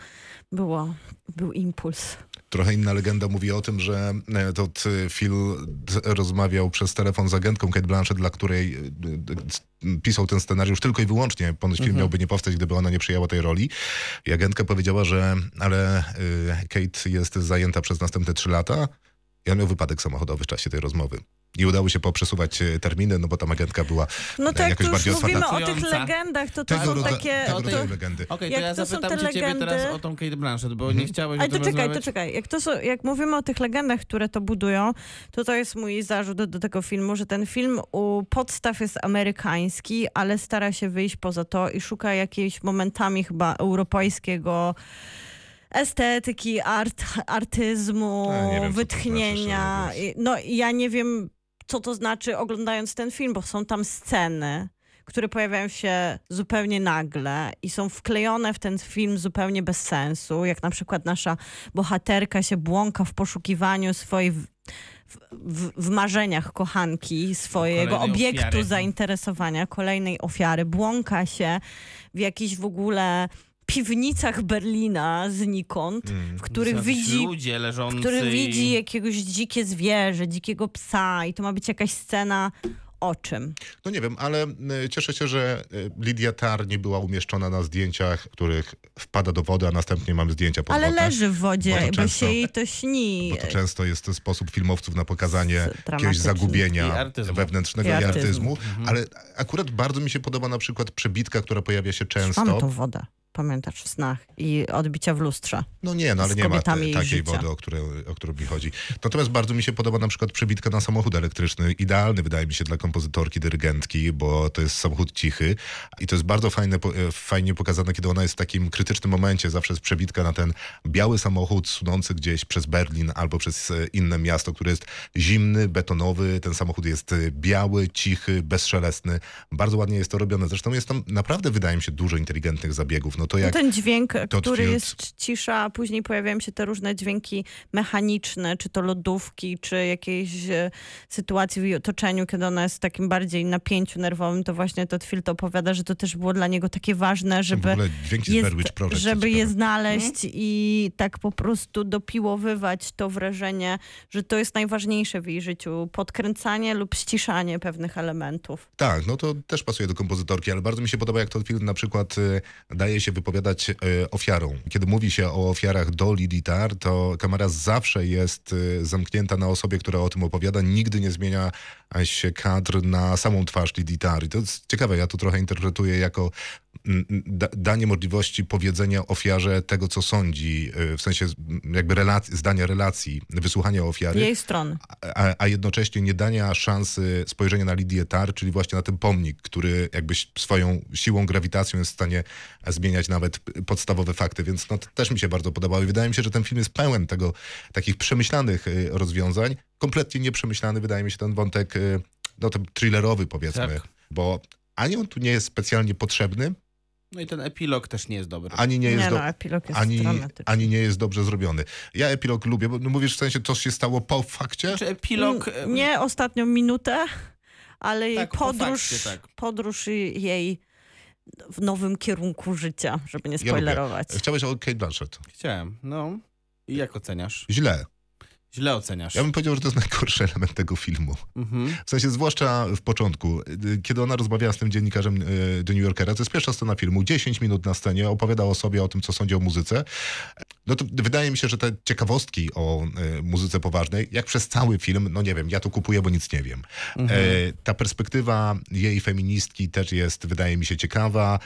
było, był impuls. Trochę inna legenda mówi o tym, że e, to t- Phil d- rozmawiał przez telefon z agentką Kate Blanchett, dla której e, pisał ten scenariusz tylko i wyłącznie. Ponoć film miałby nie powstać, gdyby ona nie przyjęła tej roli. I agentka powiedziała, że ale e, Kate jest zajęta przez następne trzy lata. I on miał wypadek samochodowy w czasie tej rozmowy. I udało się poprzesuwać e, terminy, no bo tam agentka była No to jak jakoś to już bardziej otwarta. mówimy o tych legendach, to to Tego, są rodza- takie... tego to- rodzaju legendy. Okej, Jak to ja to są zapytam te cię ciebie legendy- teraz o tą Kate Blanchett, bo Mhm. nie chciałeś o Ale to czekaj, to rozmawiać. czekaj. Jak, to, są- jak mówimy o tych legendach, które to budują, to to jest mój zarzut do, do tego filmu, że ten film u podstaw jest amerykański, ale stara się wyjść poza to i szuka jakiejś momentami chyba europejskiego estetyki, art, artyzmu, Ja wiem, co to wytchnienia. znaczy, no i ja nie wiem, co to znaczy oglądając ten film, bo są tam sceny, które pojawiają się zupełnie nagle i są wklejone w ten film zupełnie bez sensu, jak na przykład nasza bohaterka się błąka w poszukiwaniu swojej w, w, w, marzeniach kochanki, swojego Kolejnej obiektu ofiary. zainteresowania, kolejnej ofiary, błąka się w jakichś w ogóle piwnicach Berlina znikąd, Mm. w których widzi ludzie leżący w którym i- widzi jakiegoś dzikie zwierzę, dzikiego psa i to ma być jakaś scena o czym? No nie wiem, ale y, cieszę się, że y, Lidia Tar nie była umieszczona na zdjęciach, których wpada do wody, a następnie mamy zdjęcia pod Ale wodę. leży w bo wodzie, to bo, często- się jej to śni. Bo to często jest to sposób filmowców na pokazanie jakiegoś zagubienia I artyzmu. wewnętrznego I i artyzmu. artyzmu. Mhm. Ale akurat bardzo mi się podoba na przykład przebitka, która pojawia się Mamy często. tą wodę, pamiętasz, w snach i odbicia w lustrze. No nie, no ale nie ma te, takiej życia. wody, o, które, o którą mi chodzi. Natomiast bardzo mi się podoba na przykład przebitka na samochód elektryczny. Idealny wydaje mi się dla kompozytorki, dyrygentki, bo to jest samochód cichy i to jest bardzo fajne, e, fajnie pokazane, kiedy ona jest w takim krytycznym momencie. Zawsze jest przebitka na ten biały samochód sunący gdzieś przez Berlin albo przez e, inne miasto, które jest zimny, betonowy. Ten samochód jest e, biały, cichy, bezszelestny. Bardzo ładnie jest to robione. Zresztą jest tam naprawdę, wydaje mi się, dużo inteligentnych zabiegów. No to No jak... ten dźwięk, Todd który jest cisza, a później pojawiają się te różne dźwięki mechaniczne, czy to lodówki, czy jakiejś e, sytuacji w jej otoczeniu, kiedy ona jest w takim bardziej napięciu nerwowym, to właśnie Todd Field opowiada, że to też było dla niego takie ważne, w żeby Witch Project żeby je znaleźć i tak po prostu dopiłowywać to wrażenie, że to jest najważniejsze w jej życiu. Podkręcanie lub ściszanie pewnych elementów. Tak, no to też pasuje do kompozytorki, ale bardzo mi się podoba, jak to film na przykład y, daje się wypowiadać y, ofiarom. Kiedy mówi się o ofiarach do Lidii Tar, to kamera zawsze jest y, zamknięta na osobie, która o tym opowiada. Nigdy nie zmienia się kadr na samą twarz Lidii Tar. I to jest ciekawe, ja to trochę interpretuję jako mm, da, danie możliwości powiedzenia ofiarze tego, co sądzi, y, w sensie mm, jakby relacji, zdania relacji, wysłuchania ofiary Jej strony. a, a jednocześnie nie dania szansy spojrzenia na Lidię Tar, czyli właśnie na ten pomnik, który jakby swoją siłą, grawitacją jest w stanie zmieniać nawet podstawowe fakty, więc no, to też mi się bardzo podobało i wydaje mi się, że ten film jest pełen tego, takich przemyślanych y, rozwiązań. Kompletnie nieprzemyślany wydaje mi się ten wątek, y, no ten thrillerowy powiedzmy, Tak. bo ani on tu nie jest specjalnie potrzebny, No i ten epilog też nie jest dobry. ani nie jest Nie do... no, epilog jest Ani, ani nie jest dobrze zrobiony. Ja epilog lubię, bo no mówisz w sensie, co się stało po fakcie? Czy epilog... e, N- Nie ostatnią minutę, ale jej Tak, po podróż, fakcie, tak. podróż jej w nowym kierunku życia, żeby nie Ja lubię. spoilerować. Chciałeś o Kate Blanchett. Chciałem, no. I jak oceniasz? Źle. Źle oceniasz. Ja bym powiedział, że to jest najgorszy element tego filmu. Mhm. W sensie, zwłaszcza w początku, kiedy ona rozmawiała z tym dziennikarzem do New Yorkera, to jest pierwsza scena filmu, 10 minut na scenie, opowiadał o sobie, o tym, co sądzi o muzyce. No to wydaje mi się, że te ciekawostki o y, muzyce poważnej, jak przez cały film, no nie wiem, ja to kupuję, bo nic nie wiem. E, ta perspektywa jej feministki też jest, wydaje mi się, ciekawa.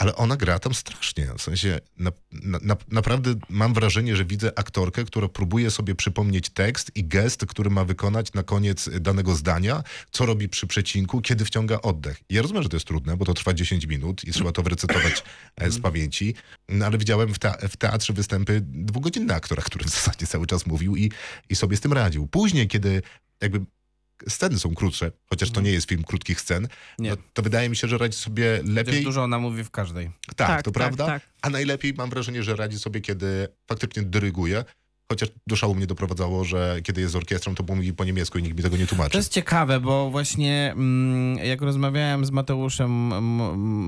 Ale ona gra tam strasznie. W sensie na, na, na, naprawdę mam wrażenie, że widzę aktorkę, która próbuje sobie przypomnieć tekst i gest, który ma wykonać na koniec danego zdania, co robi przy przecinku, kiedy wciąga oddech. Ja rozumiem, że to jest trudne, bo to trwa 10 minut i trzeba to wyrecytować e, z pamięci, no, ale widziałem w, te, w teatrze występy dwugodzinne aktora, który w zasadzie cały czas mówił i, i sobie z tym radził. Później, kiedy jakby sceny są krótsze, chociaż to nie jest film krótkich scen, Nie. no, to wydaje mi się, że radzi sobie Chociaż lepiej. dużo ona mówi w każdej. Tak, to prawda. tak. A najlepiej mam wrażenie, że radzi sobie, kiedy faktycznie dyryguje. Chociaż do szału mnie doprowadzało, że kiedy jest z orkiestrą, to mówi po niemiecku i nikt mi tego nie tłumaczy. To jest ciekawe, bo właśnie mm, jak rozmawiałem z Mateuszem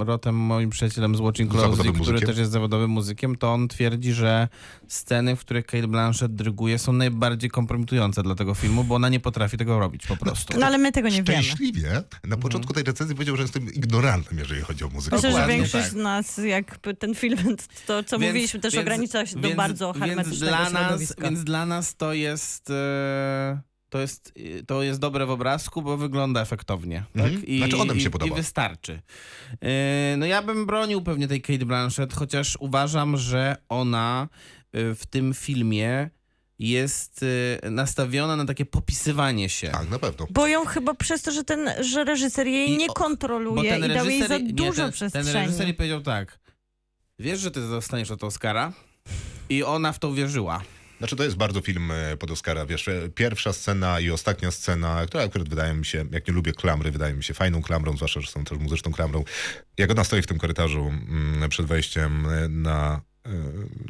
Rotem, moim przyjacielem z Watching Closely, który muzykiem. też jest zawodowym muzykiem, to on twierdzi, że sceny, w których Kate Blanchett dryguje są najbardziej kompromitujące dla tego filmu, bo ona nie potrafi tego robić po prostu. No ale my tego nie wiemy. Szczęśliwie na Mhm. początku tej recenzji powiedział, że jestem ignorantem, jeżeli chodzi o muzykę. Myślę, że większość tak. z nas, jakby ten film, to co mówiliśmy, też ogranicza się do więc- bardzo więc hermetycznego dla nas, Więc dla nas to jest... E, to jest, to jest dobre w obrazku, bo wygląda efektownie. Mhm. Tak? I, Znaczy, ona mi się i, podoba. I wystarczy. E, no ja bym bronił pewnie tej Kate Blanchett, chociaż uważam, że ona e, w tym filmie jest e, nastawiona na takie popisywanie się. Tak, na pewno. Bo ją chyba przez to, że ten że reżyser jej I nie kontroluje ten i dał jej za nie, dużo ten, ten przestrzeni. reżyser jej powiedział tak, wiesz, że ty dostaniesz od Oscara? I ona w to uwierzyła. Znaczy to jest bardzo film e, pod Oscara, wiesz, e, pierwsza scena i ostatnia scena, która akurat wydaje mi się, jak nie lubię klamry, wydaje mi się fajną klamrą, zwłaszcza, że są też muzyczną klamrą. Jak ona stoi w tym korytarzu mm, przed wejściem e, na,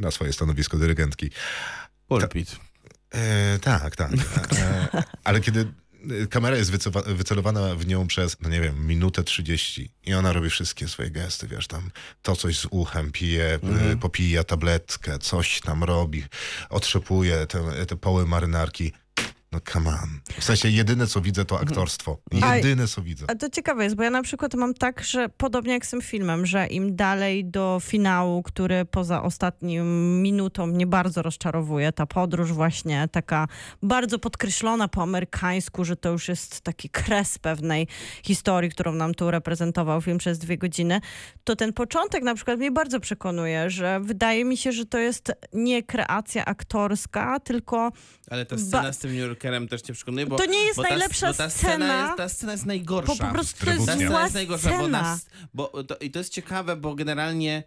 na swoje stanowisko dyrygentki. Pulpit. E, tak, tak. E, ale kiedy kamera jest wycelowana w nią przez, no nie wiem, minutę 30 i ona robi wszystkie swoje gesty, wiesz, tam to coś z uchem pije, e, popija tabletkę, coś tam robi, otrzepuje te, te poły marynarki. No come on. W sensie jedyne, co widzę, to aktorstwo. A- Jedyne, co widzę. A to ciekawe jest, bo ja na przykład mam tak, że podobnie jak z tym filmem, że im dalej do finału, który poza ostatnią minutą mnie bardzo rozczarowuje, ta podróż właśnie taka bardzo podkreślona po amerykańsku, że to już jest taki kres pewnej historii, którą nam tu reprezentował film przez dwie godziny, to ten początek na przykład mnie bardzo przekonuje, że wydaje mi się, że to jest nie kreacja aktorska, tylko Ale ta scena z tym New Yorkerem też cię przekonuje, bo To nie jest bo ta, najlepsza bo ta scena. Scena jest, ta scena jest najgorsza. po, po prostu to jest. Ta scena jest najgorsza, bo, scena. nas, bo to, i to jest ciekawe, bo generalnie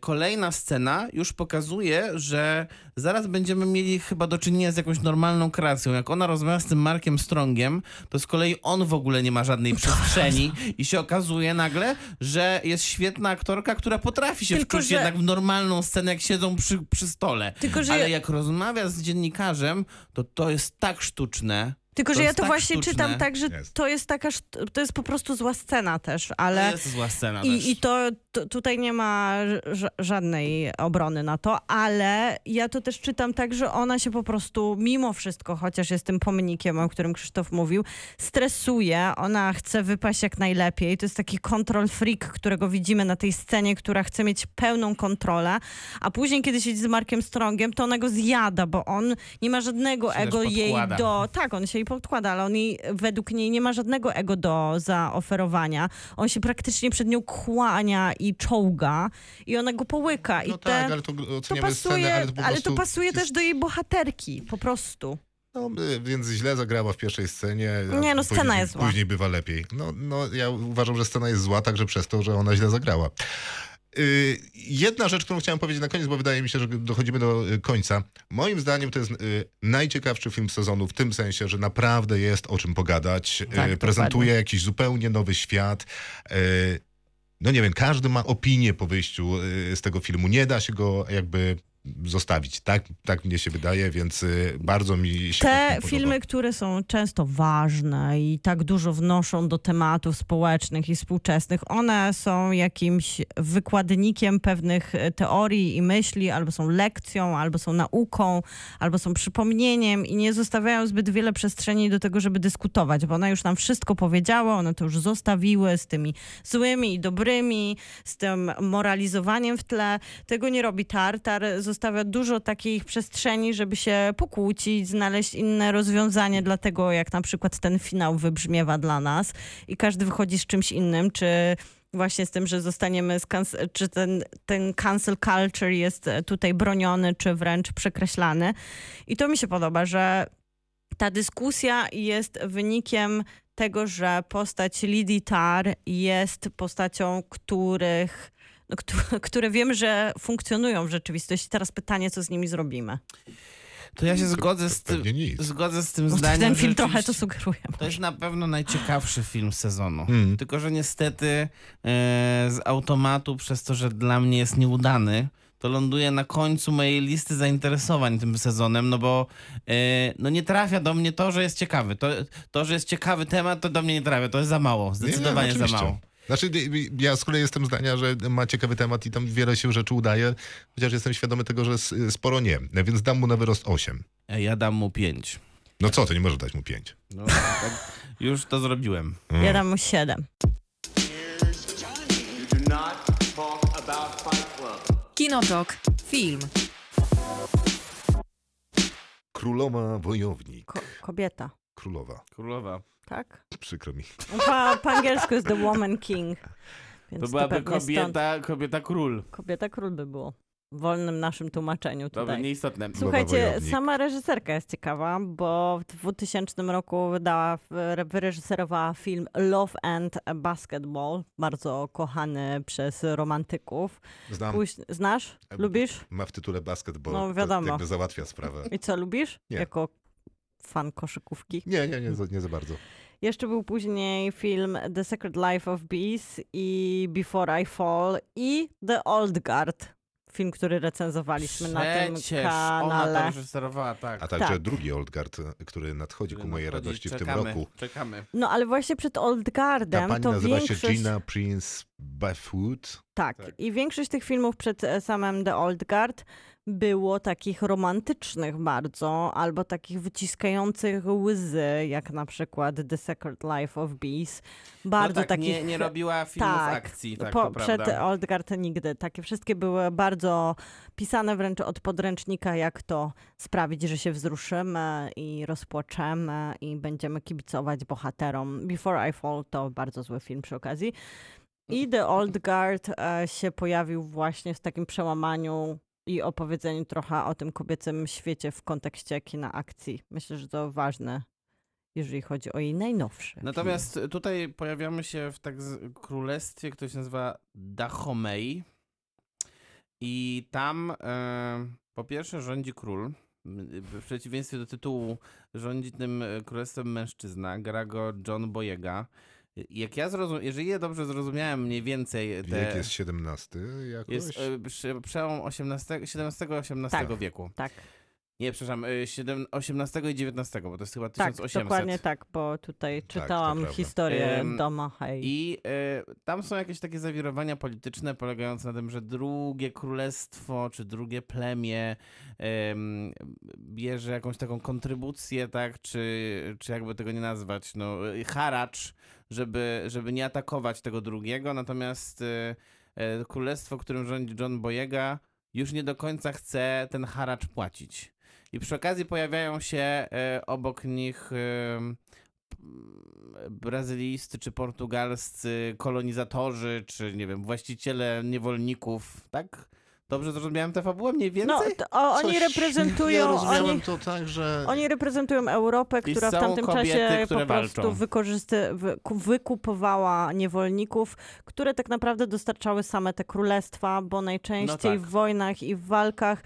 kolejna scena już pokazuje, że zaraz będziemy mieli chyba do czynienia z jakąś normalną kreacją. Jak ona rozmawia z tym Markiem Strongiem, to z kolei on w ogóle nie ma żadnej (laughs) przestrzeni i się okazuje nagle, że jest świetna aktorka, która potrafi się Tylko, wczuć że- jednak w normalną scenę, jak siedzą przy, przy stole. Tylko, że Ale ja- jak rozmawia z dziennikarzem, to to jest tak sztuczne. Tylko, To że ja to tak właśnie sztuczne. czytam tak, że Jest. to jest taka, to jest po prostu zła scena też, To ale jest zła scena też. i, i to, to tutaj nie ma ża- żadnej obrony na to, ale ja to też czytam tak, że ona się po prostu mimo wszystko, chociaż jest tym pomnikiem, o którym Krzysztof mówił, stresuje, ona chce wypaść jak najlepiej. To jest taki control freak, którego widzimy na tej scenie, która chce mieć pełną kontrolę, a później, kiedy siedzi z Markiem Strongiem, to ona go zjada, bo on nie ma żadnego ego jej do... Tak, on się jej podkłada, ale on jej, według niej nie ma żadnego ego do zaoferowania. On się praktycznie przed nią kłania i czołga i ona go połyka. I No te, tak, ale to to pasuje, scenę, ale to po prostu pasuje też do jej bohaterki, po prostu. No, y, więc źle zagrała w pierwszej scenie. Nie, no, scena później, jest zła. Później bywa lepiej. No, no, ja uważam, że scena jest zła także przez to, że ona źle zagrała. Y, Jedna rzecz, którą chciałem powiedzieć na koniec, bo wydaje mi się, że dochodzimy do y, końca. Moim zdaniem to jest najciekawszy film sezonu w tym sensie, że naprawdę jest o czym pogadać. Tak, Prezentuje jakiś zupełnie nowy świat. No nie wiem, każdy ma opinię po wyjściu y, z tego filmu. Nie da się go jakby zostawić. Tak, tak mnie się wydaje, więc y, bardzo mi się Te filmy, które są często ważne i tak dużo wnoszą do tematów społecznych i współczesnych, one są jakimś wykładnikiem pewnych e, teorii i myśli, albo są lekcją, albo są nauką, albo są przypomnieniem i nie zostawiają zbyt wiele przestrzeni do tego, żeby dyskutować, bo one już nam wszystko powiedziały, one to już zostawiły z tymi złymi i dobrymi, z tym moralizowaniem w tle. Tego nie robi Tartar. Zostawia dużo takich przestrzeni, żeby się pokłócić, znaleźć inne rozwiązanie dla tego, jak na przykład ten finał wybrzmiewa dla nas i każdy wychodzi z czymś innym, czy właśnie z tym, że zostaniemy, czy ten, ten cancel culture jest tutaj broniony, czy wręcz przekreślany. I to mi się podoba, że ta dyskusja jest wynikiem tego, że postać Lidii Tar jest postacią, których, no, któ- (laughs) które wiem, że funkcjonują w rzeczywistości. Teraz pytanie, co z nimi zrobimy. To ja się zgodzę z tym, zgodzę z tym zdaniem. ten film trochę to sugeruje. To jest na pewno najciekawszy film sezonu. Mm. Tylko, że niestety e, z automatu, przez to, że dla mnie jest nieudany, to ląduje na końcu mojej listy zainteresowań tym sezonem, no bo e, no nie trafia do mnie to, że jest ciekawy. To, to, że jest ciekawy temat, to do mnie nie trafia. To jest za mało. Zdecydowanie za oczywiście. mało. Znaczy, y, y, ja z kolei jestem zdania, że ma ciekawy temat i tam wiele się rzeczy udaje, chociaż jestem świadomy tego, że s- sporo nie, więc dam mu na wyrost 8. E, Ja dam mu pięć. No co, to nie możesz dać mu 5. No, tak, już to zrobiłem. Ja dam mu siedem. Here's Johnny. You do not talk about Fight Club. Kinotok. Film. Królowa wojownik. Ko- kobieta, Królowa. Królowa. Tak? Przykro mi. Po, po angielsku jest The Woman King. Więc To byłaby pewnie stąd. kobieta, kobieta król. Kobieta król by było. W wolnym naszym tłumaczeniu To tutaj. nieistotne. Słuchajcie, sama reżyserka jest ciekawa, bo w 2000 roku wydała, wyreżyserowała film Love and Basketball, bardzo kochany przez romantyków. Znam. Póź... Znasz? Lubisz? Ma w tytule basketball. No, to wiadomo. jakby załatwia sprawę. I co, lubisz? Nie. Jako fan koszykówki. Nie, nie, nie, za- nie za bardzo. Jeszcze był później film The Secret Life of Bees i Before I Fall i The Old Guard. Film, który recenzowaliśmy na tym Przecież ona to kanale. reżyserowała, tak. A także Tak. drugi Old Guard, który nadchodzi ku mojej radości w tym Czekamy, roku. Czekamy. No ale właśnie przed Old Ta Guardem pani to nazywa większość... się Gina Prince Bathwood. Tak. Tak. i większość tych filmów przed e, samym The Old Guard było takich romantycznych bardzo, albo takich wyciskających łzy, jak na przykład The Secret Life of Bees. Bardzo no tak, takich... nie, nie robiła filmów tak, akcji, tak po, przed. Oldgard nigdy. Takie wszystkie były bardzo pisane wręcz od podręcznika, jak to sprawić, że się wzruszymy i rozpłaczemy i będziemy kibicować bohaterom. Before I Fall to bardzo zły film przy okazji. I The Old Guard e, się pojawił właśnie w takim przełamaniu i opowiedzeniu trochę o tym kobiecym świecie w kontekście kina akcji. Myślę, że to ważne, jeżeli chodzi o jej najnowsze. Natomiast tutaj pojawiamy się w tak królestwie, które się nazywa Dahomey. I tam e, po pierwsze rządzi król. W przeciwieństwie do tytułu rządzi tym e, królestwem mężczyzna, gra go John Boyega. Jak ja zrozum- jeżeli ja dobrze zrozumiałem mniej więcej te... Wiek jest 17 jakoś. jest prze- przełom XVIII, XVII-XVIII Tak. wieku. Tak, Nie, przepraszam, e, siedem- XVIII i XIX, bo to jest chyba tak, 1800. dokładnie tak, bo tutaj to czytałam prawda. historię Em, Doma Hej. I e, tam są jakieś takie zawirowania polityczne polegające na tym, że drugie królestwo czy drugie plemię em, bierze jakąś taką kontrybucję, tak, czy, czy jakby tego nie nazwać, no, e, haracz, żeby, żeby nie atakować tego drugiego, natomiast e, e, królestwo, którym rządzi John Boyega, już nie do końca chce ten haracz płacić. I przy okazji pojawiają się e, obok nich em, brazylijscy czy portugalscy kolonizatorzy, czy nie wiem, właściciele niewolników, tak? Dobrze zrozumiałem tę fabułę mniej No, więcej? to, o, oni Coś- reprezentują... Ja oni... to tak, że... Oni reprezentują Europę, która w tamtym kobiety, czasie po prostu wykorzysty, wyku- wykupowała niewolników, które tak naprawdę dostarczały same te królestwa, bo najczęściej No tak. w wojnach i w walkach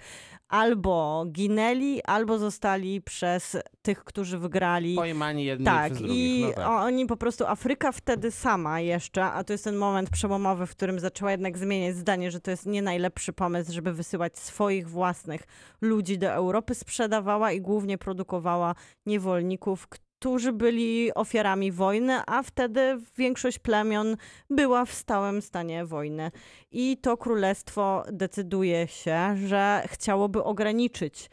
albo ginęli, albo zostali przez tych, którzy wygrali. Pojmani jedni Tak, przez drugich. i no tak. oni po prostu, Afryka wtedy sama jeszcze, a to jest ten moment przełomowy, w którym zaczęła jednak zmieniać zdanie, że to jest nie najlepszy pomysł, żeby wysyłać swoich własnych ludzi do Europy, sprzedawała i głównie produkowała niewolników, którzy byli ofiarami wojny, a wtedy większość plemion była w stałym stanie wojny. I to królestwo decyduje się, że chciałoby ograniczyć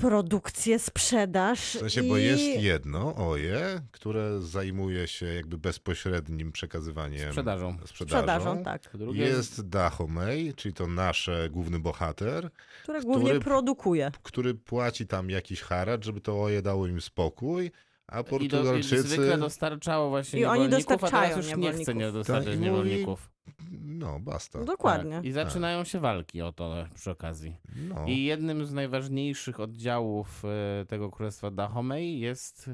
produkcję, sprzedaż. W sensie, i... bo jest jedno OJE, które zajmuje się jakby bezpośrednim przekazywaniem Sprzedażą. sprzedażą. sprzedażą, tak. Drugie Jest Dahomey, czyli to nasz główny bohater, Które głównie który- produkuje. który płaci tam jakiś haracz, żeby to OJE dało im spokój, a I, do, I Portugalczycy... zwykle dostarczało właśnie I oni niewolników, a dostarczają teraz już nie chce nie dostarczać Tak, niewolników. No, basta. Dokładnie. Tak. I zaczynają się walki o to przy okazji. No. I jednym z najważniejszych oddziałów e, tego królestwa Dahomey jest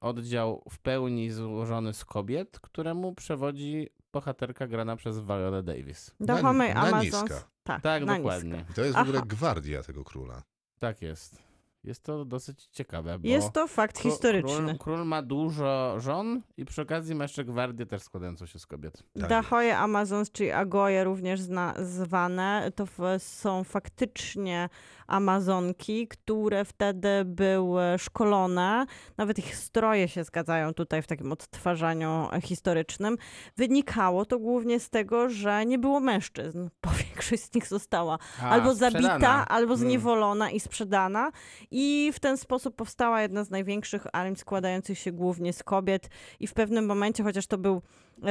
oddział w pełni złożony z kobiet, któremu przewodzi bohaterka grana przez Viola Davis. Dahomey niska. Tak, Tak, na dokładnie. niska. To jest w ogóle Aha. gwardia tego króla. Tak jest. Jest to dosyć ciekawe, bo Jest to fakt kró- historyczny. Król, król ma dużo żon i przy okazji ma jeszcze gwardię też składającą się z kobiet. Tak Dahoje Amazons, czyli Agoje również zna, zwane, to w, są faktycznie Amazonki, które wtedy były szkolone. Nawet ich stroje się zgadzają tutaj w takim odtwarzaniu historycznym. Wynikało to głównie z tego, że nie było mężczyzn, bo (laughs) większość z nich została A, albo sprzedana. zabita, albo Mm. zniewolona i sprzedana. I w ten sposób powstała jedna z największych armii składających się głównie z kobiet. I w pewnym momencie, chociaż to był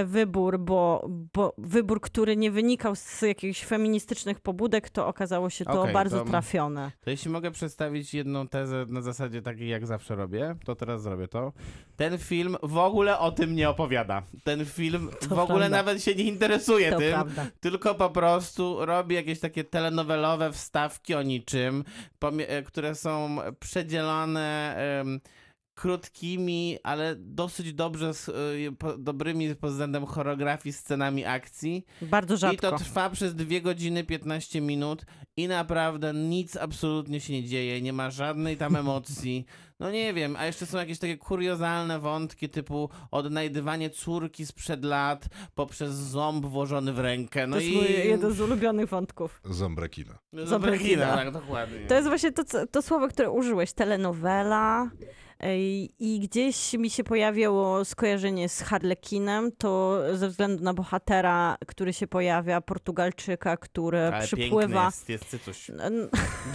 wybór, bo, bo wybór, który nie wynikał z jakichś feministycznych pobudek, to okazało się to Okej, bardzo to- trafione. To jeśli mogę przedstawić jedną tezę na zasadzie takiej, jak zawsze robię, to teraz zrobię to. Ten film w ogóle o tym nie opowiada. Ten film To w ogóle prawda. nawet się nie interesuje To tym, prawda. tylko po prostu robi jakieś takie telenowelowe wstawki o niczym, e, które są przedzielone em, krótkimi, ale dosyć dobrze, y, po, dobrymi pod względem choreografii, scenami akcji. Bardzo I rzadko. to trwa przez 2 godziny 15 minut i naprawdę nic absolutnie się nie dzieje, nie ma żadnej tam (laughs) emocji. No nie wiem, a jeszcze są jakieś takie kuriozalne wątki typu odnajdywanie córki sprzed lat poprzez ząb włożony w rękę. No to jest i... mój jeden z ulubionych wątków. Zombrekina. Zobrekina. tak, dokładnie. To jest właśnie to, to słowo, które użyłeś, telenowela. I gdzieś mi się pojawiło skojarzenie z Harlekinem, to ze względu na bohatera, który się pojawia, Portugalczyka, który Ale piękny przypływa. jest, jest cycuś. N-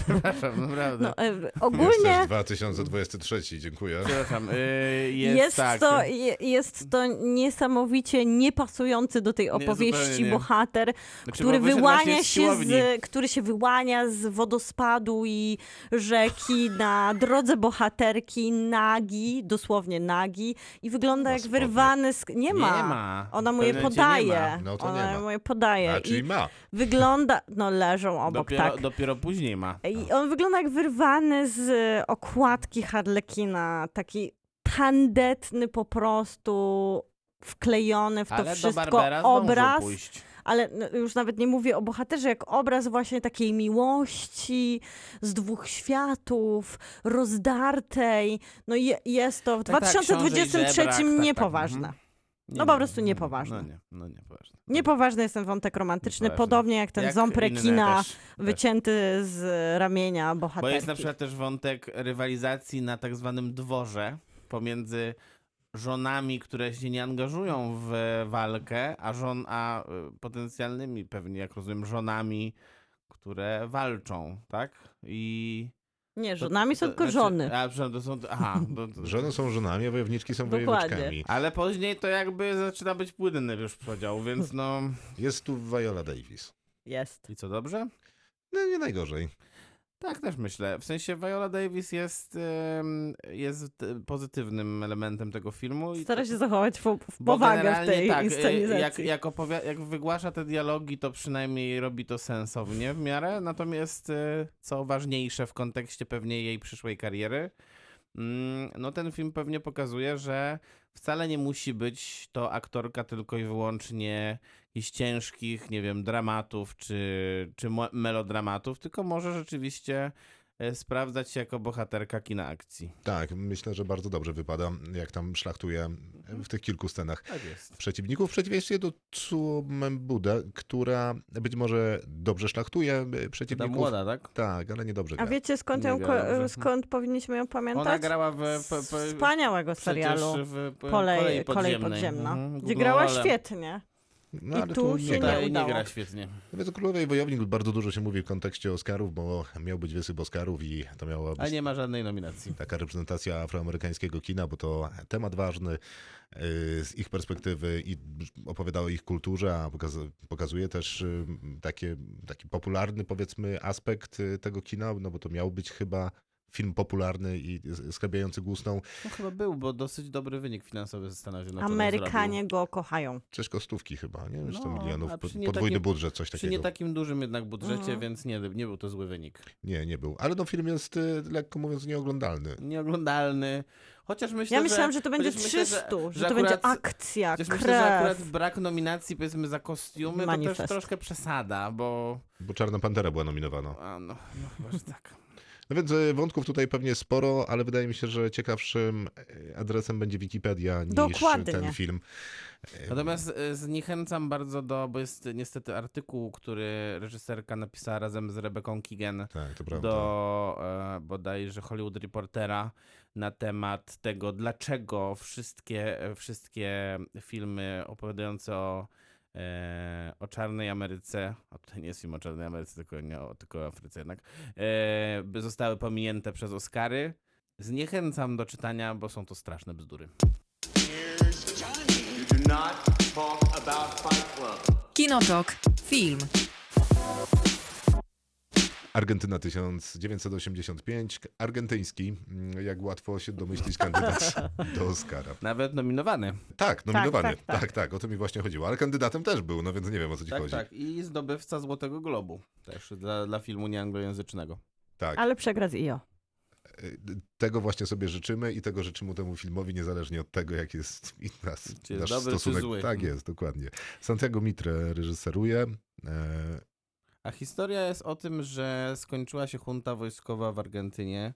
Przepraszam, naprawdę. No, e, ogólnie 2023, dziękuję. Przepraszam, y, jest, jest, tak. to, je- jest to niesamowicie niepasujący do tej opowieści zupełnie nie. bohater, Znaczy, który wyłania z się z, który się wyłania z wodospadu i rzeki na drodze bohaterki nagi, dosłownie nagi i wygląda Ma jak spodnie. wyrwany z... Nie ma. Nie ma. Ona mu je podaje. No to Ona nie ma. mu je podaje. A, czyli I ma. wygląda... No leżą obok, Dopiero, tak. dopiero później ma. I on wygląda jak wyrwany z e, okładki Harlekina. Taki tandetny po prostu, wklejony w to Ale wszystko obraz. Ale no, już nawet nie mówię o bohaterze, jak obraz właśnie takiej miłości z dwóch światów, rozdartej. No je, jest to w Tak, tak, książę i 2023 żebrak, tak, tak, niepoważne. mhm. Nie, No po prostu nie, niepoważne. No nie, no niepoważne. Niepoważny jest ten wątek romantyczny, Niepoważne. podobnie jak ten Jak ząb rekina też, też. wycięty z ramienia Bo bohaterki. jest na przykład też wątek rywalizacji na tak zwanym dworze pomiędzy żonami, które się nie angażują w walkę, a żon, a y, potencjalnymi pewnie, jak rozumiem, żonami, które walczą, tak? I... Nie, to- żonami są to- tylko znaczy- żony. A, przepraszam, to są... Aha. To, to, (laughs) Żony są żonami, a wojowniczki są Dokładnie. wojowniczkami. Ale później to jakby zaczyna być płynny już podział, więc (laughs) no... Jest tu Viola Davis. Jest. I co, dobrze? No nie najgorzej. Tak, też myślę. W sensie Viola Davis jest, jest e, pozytywnym elementem tego filmu. Stara się zachować w bo powagę w tej tak, e, jak, jak, jak wygłasza te dialogi, to przynajmniej robi to sensownie w miarę. Natomiast e, co ważniejsze w kontekście pewnie jej przyszłej kariery, Mm, No ten film pewnie pokazuje, że wcale nie musi być to aktorka tylko i wyłącznie jakichś ciężkich, nie wiem, dramatów czy, czy melodramatów, tylko może rzeczywiście sprawdzać się jako bohaterka kina akcji. Tak, myślę, że bardzo dobrze wypada, jak tam szlachtuje w tych kilku scenach Tak jest. przeciwników, w przeciwieństwie do Tsumembuda, która być może dobrze szlachtuje Ta przeciwników. młoda, tak? Tak, ale niedobrze A gra. wiecie skąd, ją, gra skąd powinniśmy ją pamiętać? Ona grała w... w wspaniałego serialu w p- Kolej, Kolej podziemnej. Podziemna, Mhm, gdzie grała świetnie. No, i ale tu się nie Tutaj nie udało. gra świetnie. Nawet o Królowej Wojownik bardzo dużo się mówi w kontekście Oscarów, bo miał być wysyp Oscarów i to miała być A nie ma żadnej nominacji. taka reprezentacja afroamerykańskiego kina, bo to temat ważny y, z ich perspektywy i opowiada o ich kulturze, a pokaz- pokazuje też y, takie, taki popularny powiedzmy aspekt y, tego kina, no bo to miał być chyba film popularny i sklebiający głusną. No chyba był, bo dosyć dobry wynik finansowy ze Stanów Zjednoczonych Amerykanie go kochają. Coś kostówki chyba, nie wiem, 100 No, milionów, przy podwójny takim- budżet, coś Przy takiego. nie takim dużym jednak budżecie, Mhm. więc nie, nie był to zły wynik. Nie, nie był. Ale no film jest y, lekko mówiąc nieoglądalny. Nieoglądalny. Chociaż myślę, Ja myślałam, że to będzie chociaż myślę, 300, że, że to będzie akurat- akcja, Chociaż krew. myślę, że akurat brak nominacji powiedzmy za kostiumy to Manifest. też troszkę przesada, bo... Bo Czarna Pantera była nominowana. A, no, no chyba, że tak. No więc y, wątków tutaj pewnie sporo, ale wydaje mi się, że ciekawszym y, adresem będzie Wikipedia niż Dokładnie. ten film. Natomiast e, zniechęcam bardzo do, bo jest niestety artykuł, który reżyserka napisała razem z Rebeką Kigen Tak, to prawda. do e, bodajże Hollywood Reportera na temat tego, dlaczego wszystkie, e, wszystkie filmy opowiadające o, e, o czarnej Ameryce, a tutaj nie jest film o czarnej Ameryce, tylko, nie o, tylko o Afryce jednak, e, by zostały pominięte przez Oscary. Zniechęcam do czytania, bo są to straszne bzdury. Here's Johnny. Argentyna 1985, argentyński, mm, jak łatwo się domyślić, kandydat do Oscara. (laughs) Nawet nominowany. Tak, nominowany. tak, Tak tak. tak, o to mi właśnie chodziło. Ale kandydatem też był, no więc nie wiem o co ci Tak, chodzi. tak. I zdobywca Złotego Globu. Też dla, dla filmu nieanglojęzycznego. Tak. Ale przegra z IO. Y, Tego właśnie sobie życzymy i tego życzymy temu filmowi, niezależnie od tego, jak jest nas, Czy jest nasz dobry, czy stosunek. zły. Tak jest, dokładnie. Santiago Mitre reżyseruje. A historia jest o tym, że skończyła się junta wojskowa w Argentynie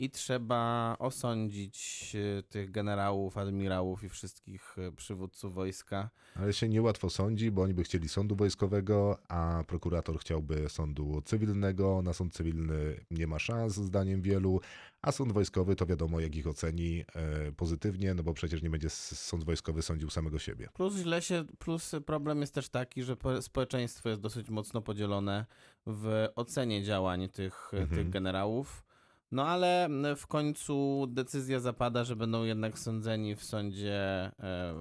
i trzeba osądzić e, tych generałów, admirałów i wszystkich e, przywódców wojska. Ale się niełatwo sądzi, bo oni by chcieli sądu wojskowego, a prokurator chciałby sądu cywilnego. Na sąd cywilny nie ma szans, zdaniem wielu, a sąd wojskowy to wiadomo, jak ich oceni e, pozytywnie, no bo przecież nie będzie sąd wojskowy sądził samego siebie. Plus źle się, plus problem jest też taki, że po- społeczeństwo jest dosyć mocno podzielone w ocenie działań tych, Mhm. tych generałów. No ale w końcu decyzja zapada, że będą jednak sądzeni w sądzie e,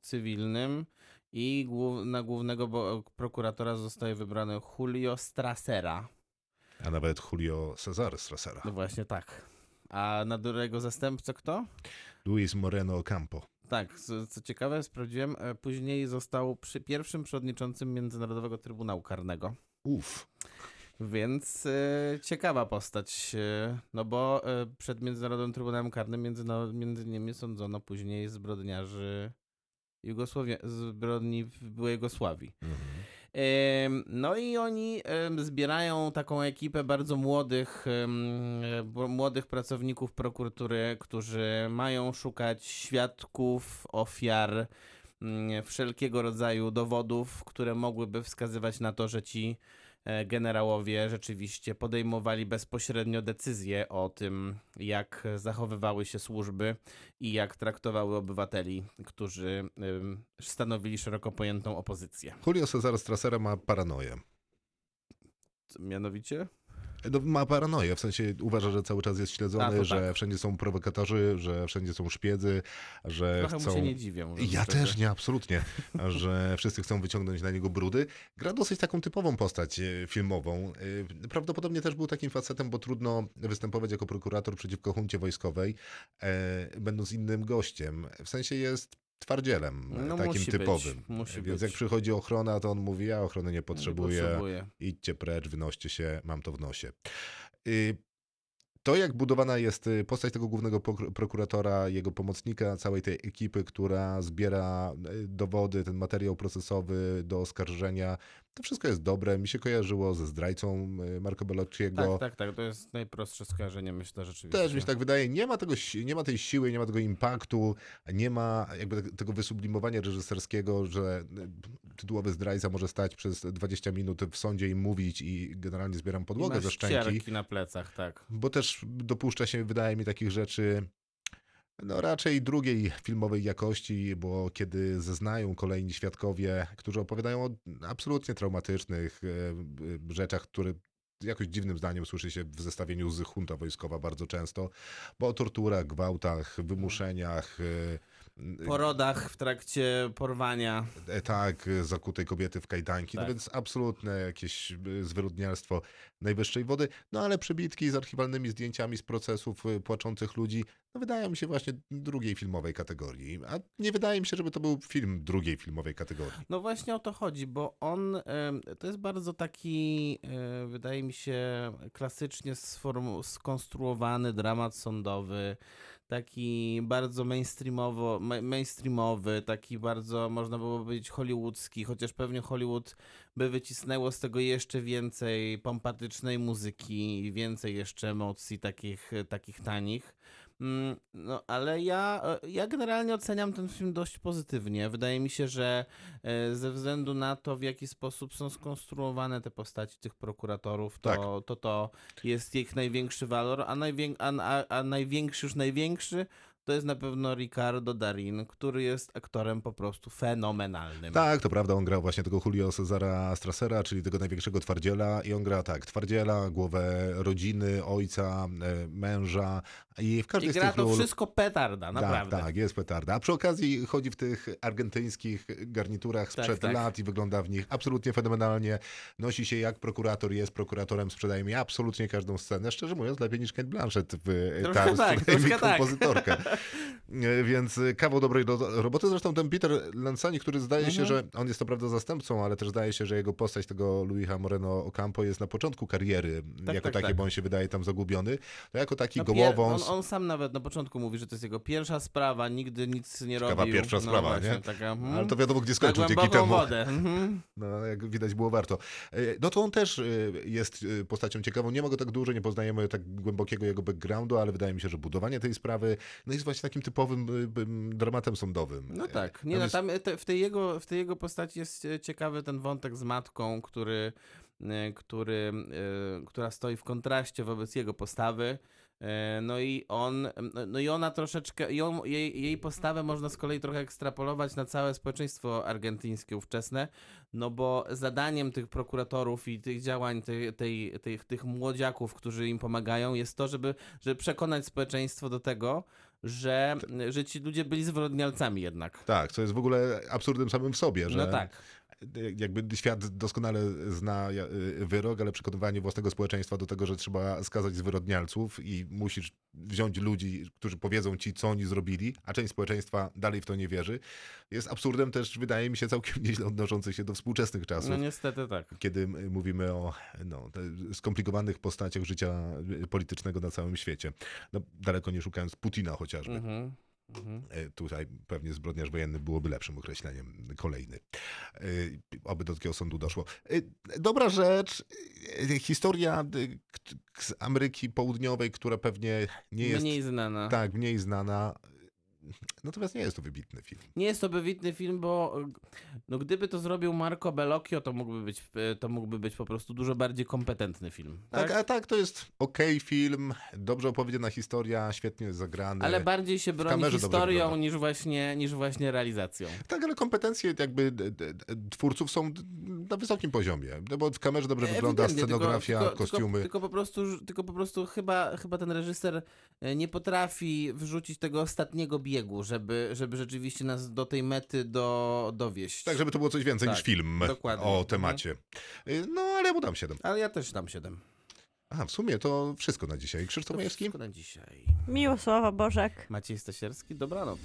cywilnym i na głównego prokuratora zostaje wybrany Julio Strassera. A nawet Julio Cesar Strassera. No właśnie tak. A na jego zastępcę kto? Luis Moreno Campo. Tak, co, co ciekawe, sprawdziłem, e, później został przy pierwszym przewodniczącym Międzynarodowego Trybunału Karnego. Uff. Więc e, ciekawa postać, e, no bo e, przed Międzynarodowym Trybunałem Karnym między, no, między innymi sądzono później zbrodniarzy Jugosławia, zbrodni w byłej Jugosławii. Mhm. No i oni zbierają taką ekipę bardzo młodych, młodych pracowników prokuratury, którzy mają szukać świadków, ofiar, mm, wszelkiego rodzaju dowodów, które mogłyby wskazywać na to, że ci generałowie rzeczywiście podejmowali bezpośrednio decyzje o tym, jak zachowywały się służby i jak traktowały obywateli, którzy stanowili szeroko pojętą opozycję. Julio Cesar Strassera ma paranoję. Mianowicie? No, ma paranoję, w sensie uważa, że cały czas jest śledzony, że tak. wszędzie są prowokatorzy, że wszędzie są szpiedzy, że Trochę chcą... mu się nie dziwię. Ja też nie, absolutnie, (laughs) że wszyscy chcą wyciągnąć na niego brudy. Gra dosyć taką typową postać e, filmową. E, Prawdopodobnie też był takim facetem, bo trudno występować jako prokurator przeciwko huncie wojskowej, e, będąc innym gościem. W sensie jest twardzielem No, takim musi typowym. Być, musi Więc być. jak przychodzi ochrona, to on mówi, ja ochrony nie Nie potrzebuję, idźcie precz, wynoście się, mam to w nosie. Y, to, jak budowana jest y, postać tego głównego prokuratora, jego pomocnika, całej tej ekipy, która zbiera y, dowody, ten materiał procesowy do oskarżenia, to wszystko jest dobre. Mi się kojarzyło ze zdrajcą y, Marco Bellocchiego. Tak, tak, tak. To jest najprostsze skojarzenie, myślę, rzeczywiście. Też mi się tak wydaje, nie ma, tego, nie ma tej siły, nie ma tego impaktu, nie ma jakby te- tego wysublimowania reżyserskiego, że y, tytułowy zdrajca może stać przez 20 minut w sądzie i mówić i generalnie zbieram podłogę Ma ze szczęki. na plecach, tak. Bo też dopuszcza się, wydaje mi, takich rzeczy no raczej drugiej filmowej jakości, bo kiedy zeznają kolejni świadkowie, którzy opowiadają o absolutnie traumatycznych e, e, rzeczach, które jakoś dziwnym zdaniem słyszy się w zestawieniu z junta wojskowa bardzo często, bo o torturach, gwałtach, wymuszeniach, e, Po w trakcie porwania. e, tak, e, zakutej kobiety w kajdanki, no Tak. więc absolutne jakieś e, zwyrodnialstwo najwyższej wody, no ale przebitki z archiwalnymi zdjęciami z procesów płaczących ludzi, no wydają mi się właśnie drugiej filmowej kategorii, a nie wydaje mi się, żeby to był film drugiej filmowej kategorii. No właśnie o to chodzi, bo on to jest bardzo taki, e, wydaje mi się, klasycznie skonstruowany dramat sądowy, taki bardzo mainstreamowo, ma- mainstreamowy, taki bardzo, można byłoby powiedzieć, hollywoodzki, chociaż pewnie Hollywood by wycisnęło z tego jeszcze więcej pompatycznej muzyki więcej jeszcze emocji takich, takich tanich. Mm, No, ale ja, e, ja generalnie oceniam ten film dość pozytywnie. Wydaje mi się, że e, ze względu na to, w jaki sposób są skonstruowane te postaci tych prokuratorów, to Tak. to, to jest ich największy walor, a, najwię, a, a, a największy, już największy, to jest na pewno Ricardo Darin, który jest aktorem po prostu fenomenalnym. Tak, to prawda, on grał właśnie tego Julio Cezara Strassera, czyli tego największego twardziela i on gra tak, twardziela, głowę rodziny, ojca, e, męża i w każdej I z gra tych to wszystko petarda, naprawdę. Tak, tak, jest petarda. A przy okazji chodzi w tych argentyńskich garniturach Tak, sprzed tak. lat i wygląda w nich absolutnie fenomenalnie. Nosi się jak prokurator, jest prokuratorem, sprzedaje mi absolutnie każdą scenę. Szczerze mówiąc, lepiej niż Kate Blanchett w Troszkę Tars, tak, (laughs) troszkę tak. kompozytorkę. (laughs) (laughs) E, Więc e, kawał dobrej ro- roboty. Zresztą ten Peter Lanzani, który zdaje się, Mhm. że on jest to prawda zastępcą, ale też zdaje się, że jego postać tego Luisa Moreno Ocampo jest na początku kariery, Tak, jako tak, taki, tak. bo on się wydaje tam zagubiony. To jako taki No, gołowąs. on, on sam nawet na początku mówi, że to jest jego pierwsza sprawa, nigdy nic nie Ciekawa robił. pierwsza no sprawa, właśnie, nie? Taka, hmm, Ale to wiadomo, gdzie skończył dzięki temu. wodę. Mhm. No, jak widać, było warto. E, No to on też jest postacią ciekawą. Nie ma go tak dużo, nie poznajemy tak głębokiego jego backgroundu, ale wydaje mi się, że budowanie tej sprawy no jest właśnie takim typowym e, m, dramatem sądowym. No E, tak. Nie, no, tam te, w, tej jego, w tej jego postaci jest e, ciekawy ten wątek z matką, który, e, który, e, która stoi w kontraście wobec jego postawy. E, No i on, no i ona troszeczkę, ją, jej, jej postawę można z kolei trochę ekstrapolować na całe społeczeństwo argentyńskie ówczesne, no bo zadaniem tych prokuratorów i tych działań, tej, tej, tych, tych młodziaków, którzy im pomagają, jest to, żeby, żeby przekonać społeczeństwo do tego, że, że ci ludzie byli zwyrodnialcami jednak. Tak, co jest w ogóle absurdem samym w sobie, że No tak. Jakby świat doskonale zna y, wyrok, ale przekonywanie własnego społeczeństwa do tego, że trzeba skazać zwyrodnialców i musisz wziąć ludzi, którzy powiedzą ci, co oni zrobili, a część społeczeństwa dalej w to nie wierzy, jest absurdem też, wydaje mi się, całkiem (laughs) nieźle odnoszący się do współczesnych czasów. No niestety tak. kiedy mówimy o no, skomplikowanych postaciach życia y, politycznego na całym świecie. No, daleko nie szukając Putina chociażby. Mhm. Mhm. E, Tutaj pewnie zbrodniarz wojenny byłoby lepszym określeniem. Kolejny. E, Oby do takiego sądu doszło. E, Dobra rzecz. Historia z Ameryki Południowej, która pewnie nie jest Mniej znana. tak mniej znana. Natomiast nie jest to wybitny film. Nie jest to wybitny film, bo no, gdyby to zrobił Marco Bellocchio, to mógłby być, e, to mógłby być po prostu dużo bardziej kompetentny film. Tak, Tak? a tak, to jest okej film, dobrze opowiedziana historia, świetnie zagrany. Ale bardziej się broni historią niż właśnie, niż właśnie realizacją. Tak, ale kompetencje jakby twórców są na wysokim poziomie. No bo w kamerze dobrze wygląda, Ewidentnie, tylko- scenografia, tylko, kostiumy. Tylko, tylko, po prostu, tylko po prostu chyba, chyba ten reżyser e, nie potrafi wrzucić tego ostatniego biegu, żeby, żeby rzeczywiście nas do tej mety do, dowieść. Tak, żeby to było coś więcej Tak, niż film dokładnie. o Mhm. temacie. Y, No, ale ja mu dam 7. Ale ja też dam 7. A, w sumie to wszystko na dzisiaj. Krzysztof To Majewski? wszystko na dzisiaj. Miłosława Bożek. Maciej Stasierski, dobranoc.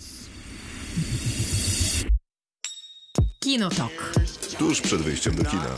Kinotok. Tuż przed wyjściem do kina.